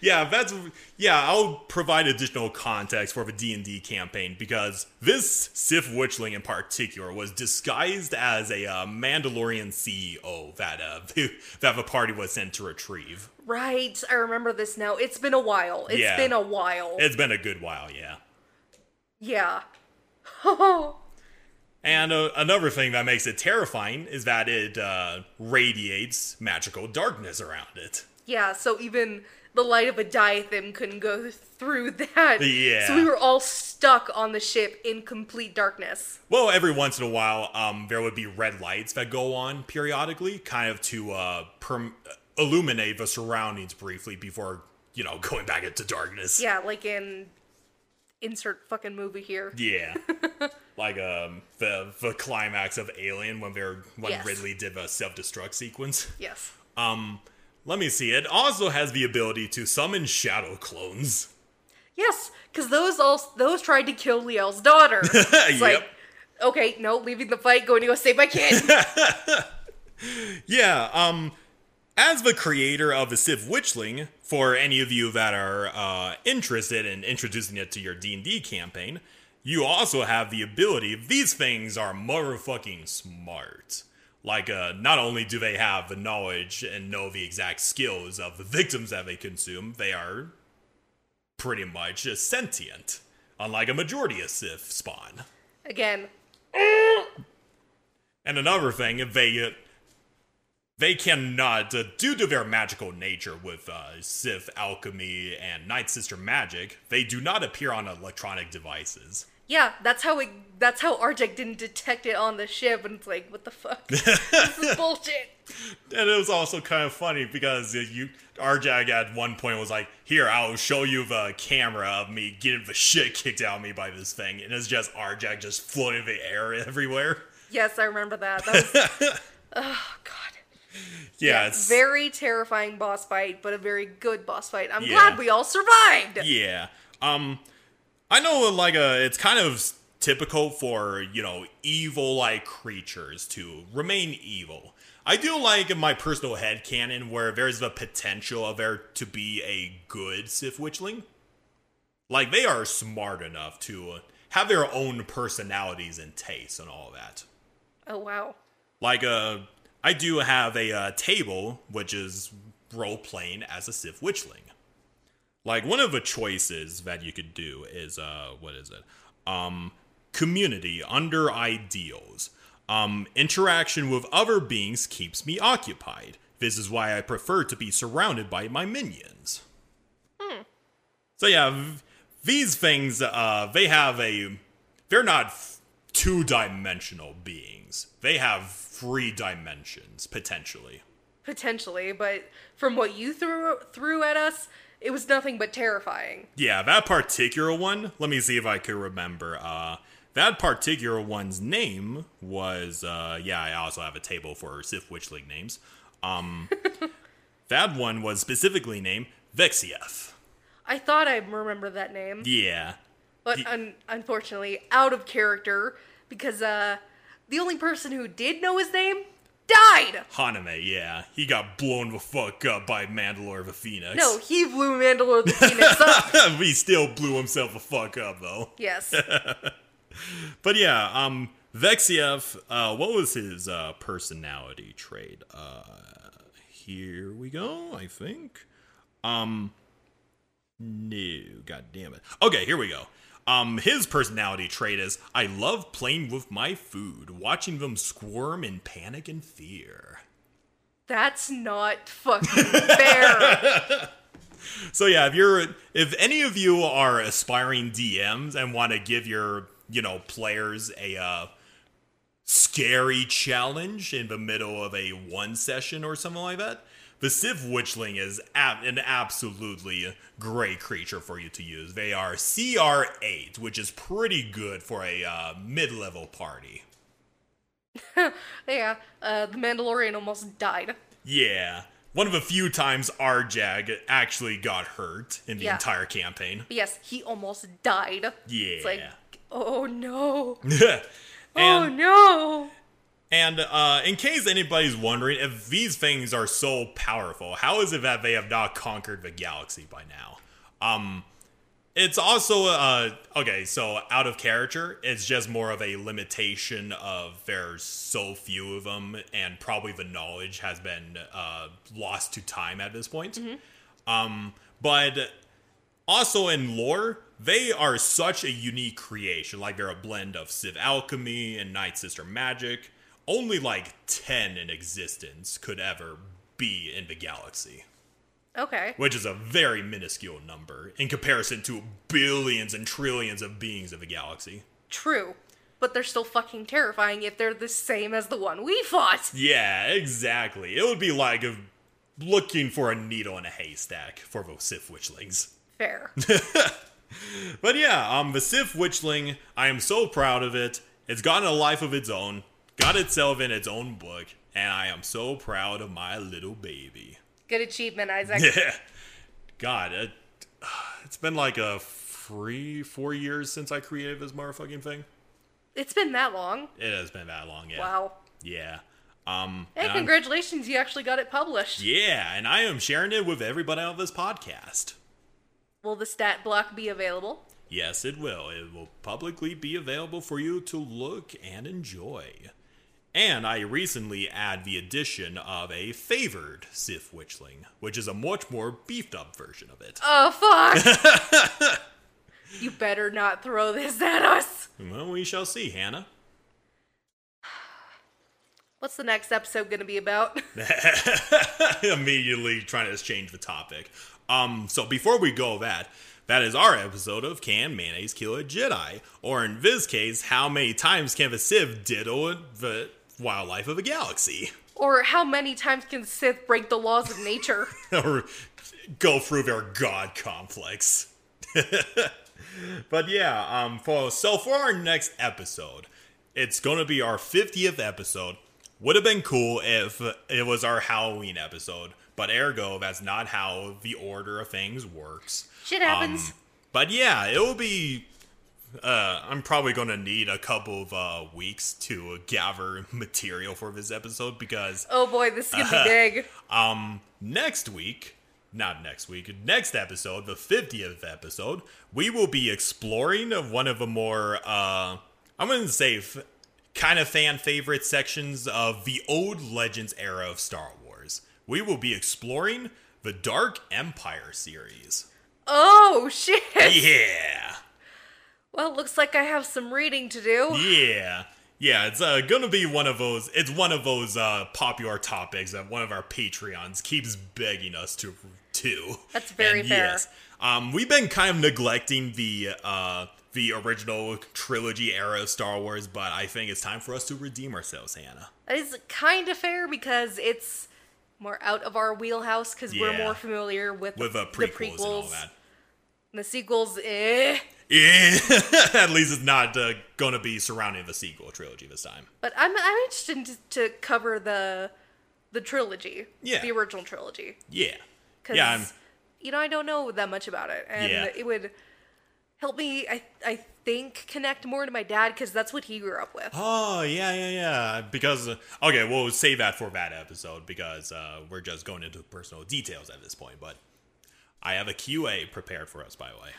Yeah, that's yeah. I'll provide additional context for the D and D campaign because this Sith Witchling in particular was disguised as a uh, Mandalorian CEO that uh, that the party was sent to retrieve. right. I remember this now. It's been a while. It's Yeah. been a while. It's been a good while, yeah. yeah. And uh, another thing that makes it terrifying is that it uh, radiates magical darkness around it. yeah, so even the light of a diatham couldn't go through that. Yeah. So we were all stuck on the ship in complete darkness. Well, every once in a while, um, there would be red lights that go on periodically, kind of to uh, perm- illuminate the surroundings briefly before, you know, going back into darkness. Yeah, like in insert fucking movie here. Yeah. like um, the the climax of Alien when they're when Yes. Ridley did the self destruct sequence. Yes. Um, let me see. It also has the ability to summon shadow clones. Yes, because those all those tried to kill Liel's daughter. It's like, okay, no, leaving the fight, going to go save my kid. Yeah, um, as the creator of the Sith Witchling, for any of you that are uh, interested in introducing it to your D&D campaign, you also have the ability, these things are motherfucking smart. Like, uh, not only do they have the knowledge and know the exact skills of the victims that they consume, they are pretty much sentient, unlike a majority of Sith spawn. Again, And another thing, they uh, they cannot, uh, due to their magical nature with uh, Sith alchemy and Night Sister magic, they do not appear on electronic devices. yeah, that's how it. That's how Arjek didn't detect it on the ship, and it's like, what the fuck? this is bullshit. And it was also kind of funny because uh, you Arjag at one point was like, "Here, I'll show you the camera of me getting the shit kicked out of me by this thing," and it's just Arjag just floating in the air everywhere. Yes, I remember that. That was. oh god. Yeah, it's Very terrifying boss fight, but a very good boss fight. I'm Yeah. glad we all survived. Yeah. Um I know like a, it's kind of typical for, you know, evil like creatures to remain evil. I do like in my personal head canon where there's the potential of there to be a good Sith Witchling. Like they are smart enough to uh, have their own personalities and tastes and all that. Oh wow. Like uh I do have a uh, table which is role playing as a Sith Witchling. Like one of the choices that you could do is uh what is it? Um community under ideals. Um interaction with other beings keeps me occupied. This is why I prefer to be surrounded by my minions. So yeah, v- these things uh they have a they're not f- two-dimensional beings. They have three dimensions potentially. Potentially, but from what you threw threw at us, it was nothing but terrifying. Yeah, that particular one, let me see if I can remember. Uh that particular one's name was uh yeah, I also have a table for Sith Witchling names. Um that one was specifically named Vexiev. I thought I remember that name, Yeah. but un- unfortunately, out of character because uh, the only person who did know his name died. Haname, yeah. He got blown the fuck up by Mandalore the Phoenix. No, he blew Mandalore the Phoenix up. he still blew himself the fuck up though. Yes. But yeah, um Vexiev, uh what was his uh personality trait? Uh here we go, I think. Um no, god damn it. Okay, here we go. Um his personality trait is I love playing with my food, watching them squirm in panic and fear. That's not fucking fair. So yeah, if you're if any of you are aspiring DMs and want to give your, you know, players a uh scary challenge in the middle of a one session or something like that, the Sith Witchling is ab- an absolutely great creature for you to use. They are CR8, which is pretty good for a uh, mid-level party. yeah, uh, the Mandalorian almost died. Yeah, one of the few times Arjag actually got hurt in the Yeah. entire campaign. But yes, he almost died. Yeah. It's like, oh no. oh no. And uh, in case anybody's wondering, if these things are so powerful, how is it that they have not conquered the galaxy by now? Um, it's also uh, okay. So out of character, it's just more of a limitation of there's so few of them, and probably the knowledge has been uh, lost to time at this point. Um, but also in lore, they are such a unique creation. Like they're a blend of Sith alchemy and Night Sister magic. Only like 10 in existence could ever be in the galaxy, Okay. which is a very minuscule number in comparison to billions and trillions of beings of the galaxy. True. But they're still fucking terrifying if they're the same as the one we fought. Yeah, exactly. It would be like looking for a needle in a haystack for the Sith Witchlings. Fair. But yeah, um, the Sith Witchling, I am so proud of it. It's gotten a life of its own, got itself in its own book, and I am so proud of my little baby. Good achievement, Isaac. Yeah. God, it, it's been like a three, four years since I created this motherfucking thing. It's been that long. It has been that long, yeah. Wow. Yeah. Um, Hey, and I'm- congratulations, you actually got it published. yeah, and I am sharing it with everybody on this podcast. Will the stat block be available? Yes, it will. It will publicly be available for you to look and enjoy. And I recently add the addition of a favored Sith Witchling, which is a much more beefed up version of it. Oh, fuck! you better not throw this at us. Well, we shall see, Hannah. What's the next episode gonna be about? Immediately trying to change the topic. Um, so before we go that, that is our episode of Can Mayonnaise Kill a Jedi? Or in this case, how many times can the Sith diddle the wildlife of a galaxy? or how many times can Sith break the laws of nature? or go through their god complex. but yeah, um, for so for our next episode, it's gonna be our 50th episode. Would have been cool if it was our Halloween episode, but ergo, that's not how the order of things works. Shit happens. Um, but yeah, it will be. Uh, I'm probably gonna need a couple of uh, weeks to gather material for this episode because oh boy, this is gonna be big. um, next week, not next week, next episode, the 50th episode, we will be exploring one of the more, uh, I'm going to say, f- kind of fan favorite sections of the old Legends era of Star Wars. We will be exploring the Dark Empire series. Oh shit! Yeah. Well, looks like I have some reading to do. Yeah. Yeah, it's uh, gonna be one of those. It's one of those uh, popular topics that one of our Patreons keeps begging us to to. That's very And fair. um, we've been kind of neglecting the uh, the original trilogy era of Star Wars, but I think it's time for us to redeem ourselves, Hannah. That is kind of fair because it's more out of our wheelhouse because we're more familiar with, With the prequels, and all that. And the sequels, eh. Yeah, at least it's not uh, going to be surrounding the sequel trilogy this time. But I'm I'm interested to, to cover the the trilogy, Yeah. the original trilogy, Yeah, because yeah, I'm, you know I don't know that much about it, and Yeah. it would help me. I I think connect more to my dad because that's what he grew up with. Oh yeah, yeah, yeah. Because uh, okay, we'll save that for that episode because uh, we're just going into personal details at this point. But I have a QA prepared for us, by the way.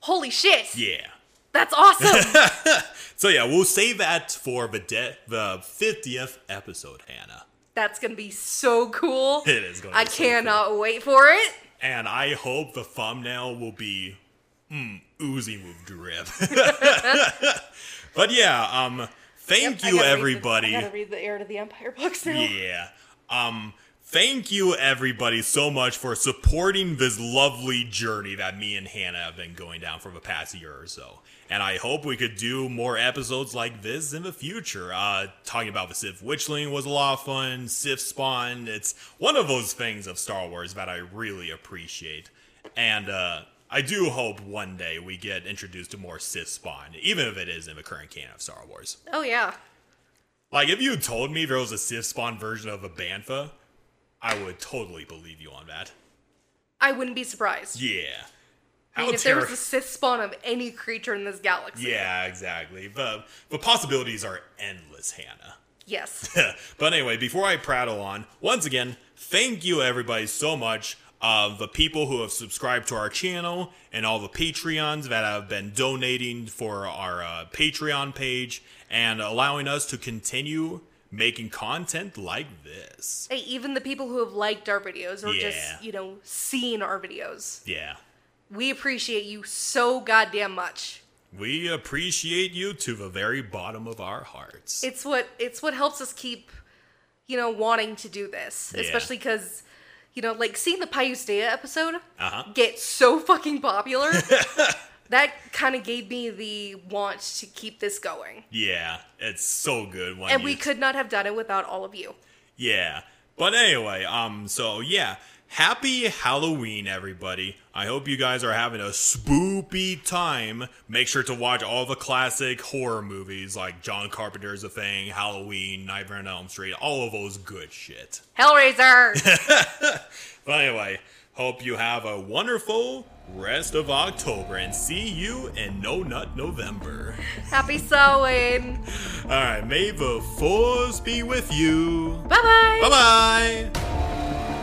Holy shit! Yeah. That's awesome. So yeah, we'll save that for the de- the fiftieth episode, Hannah. that's gonna be so cool. It is going. I to be so cannot wait for it. And I hope the thumbnail will be mm, oozing with drip. but yeah, um, thank I you read the- everybody. I gotta read the Heir to the Empire books now. Yeah. Um thank you everybody so much for supporting this lovely journey that me and Hannah have been going down for the past year or so. And I hope we could do more episodes like this in the future. Uh talking about the Sith Witchling was a lot of fun, Sith Spawn, it's one of those things of Star Wars that I really appreciate. And uh I do hope one day we get introduced to more Sith Spawn, even if it is in the current canon of Star Wars. Oh yeah. Like, if you told me there was a Sith Spawn version of a Bantha, I would totally believe you on that. I wouldn't be surprised. Yeah. I How mean, if there was a Sith spawn of any creature in this galaxy. Yeah, exactly. But the possibilities are endless, Hannah. Yes. but anyway, before I prattle on, once again, thank you everybody so much. Uh, the people who have subscribed to our channel and all the Patreons that have been donating for our uh, Patreon page and allowing us to continue making content like this. hey, even the people who have liked our videos or Yeah. just, you know, seen our videos. Yeah. We appreciate you so goddamn much. We appreciate you to the very bottom of our hearts. It's what it's what helps us keep, you know, wanting to do this. Yeah. Especially because, you know, like seeing the Pius Dea episode Uh-huh. get so fucking popular. that kind of gave me the want to keep this going. yeah, it's so good And we could not have done it without all of you. Yeah. But anyway, um, so yeah. Happy Halloween, everybody. I hope you guys are having a spoopy time. Make sure to watch all the classic horror movies like John Carpenter's A Thing, Halloween, Nightmare on Elm Street, all of those good shit. Hellraiser! But anyway, hope you have a wonderful rest of October and see you in No Nut November. Happy sewing. Alright, may the force be with you. Bye bye! Bye bye!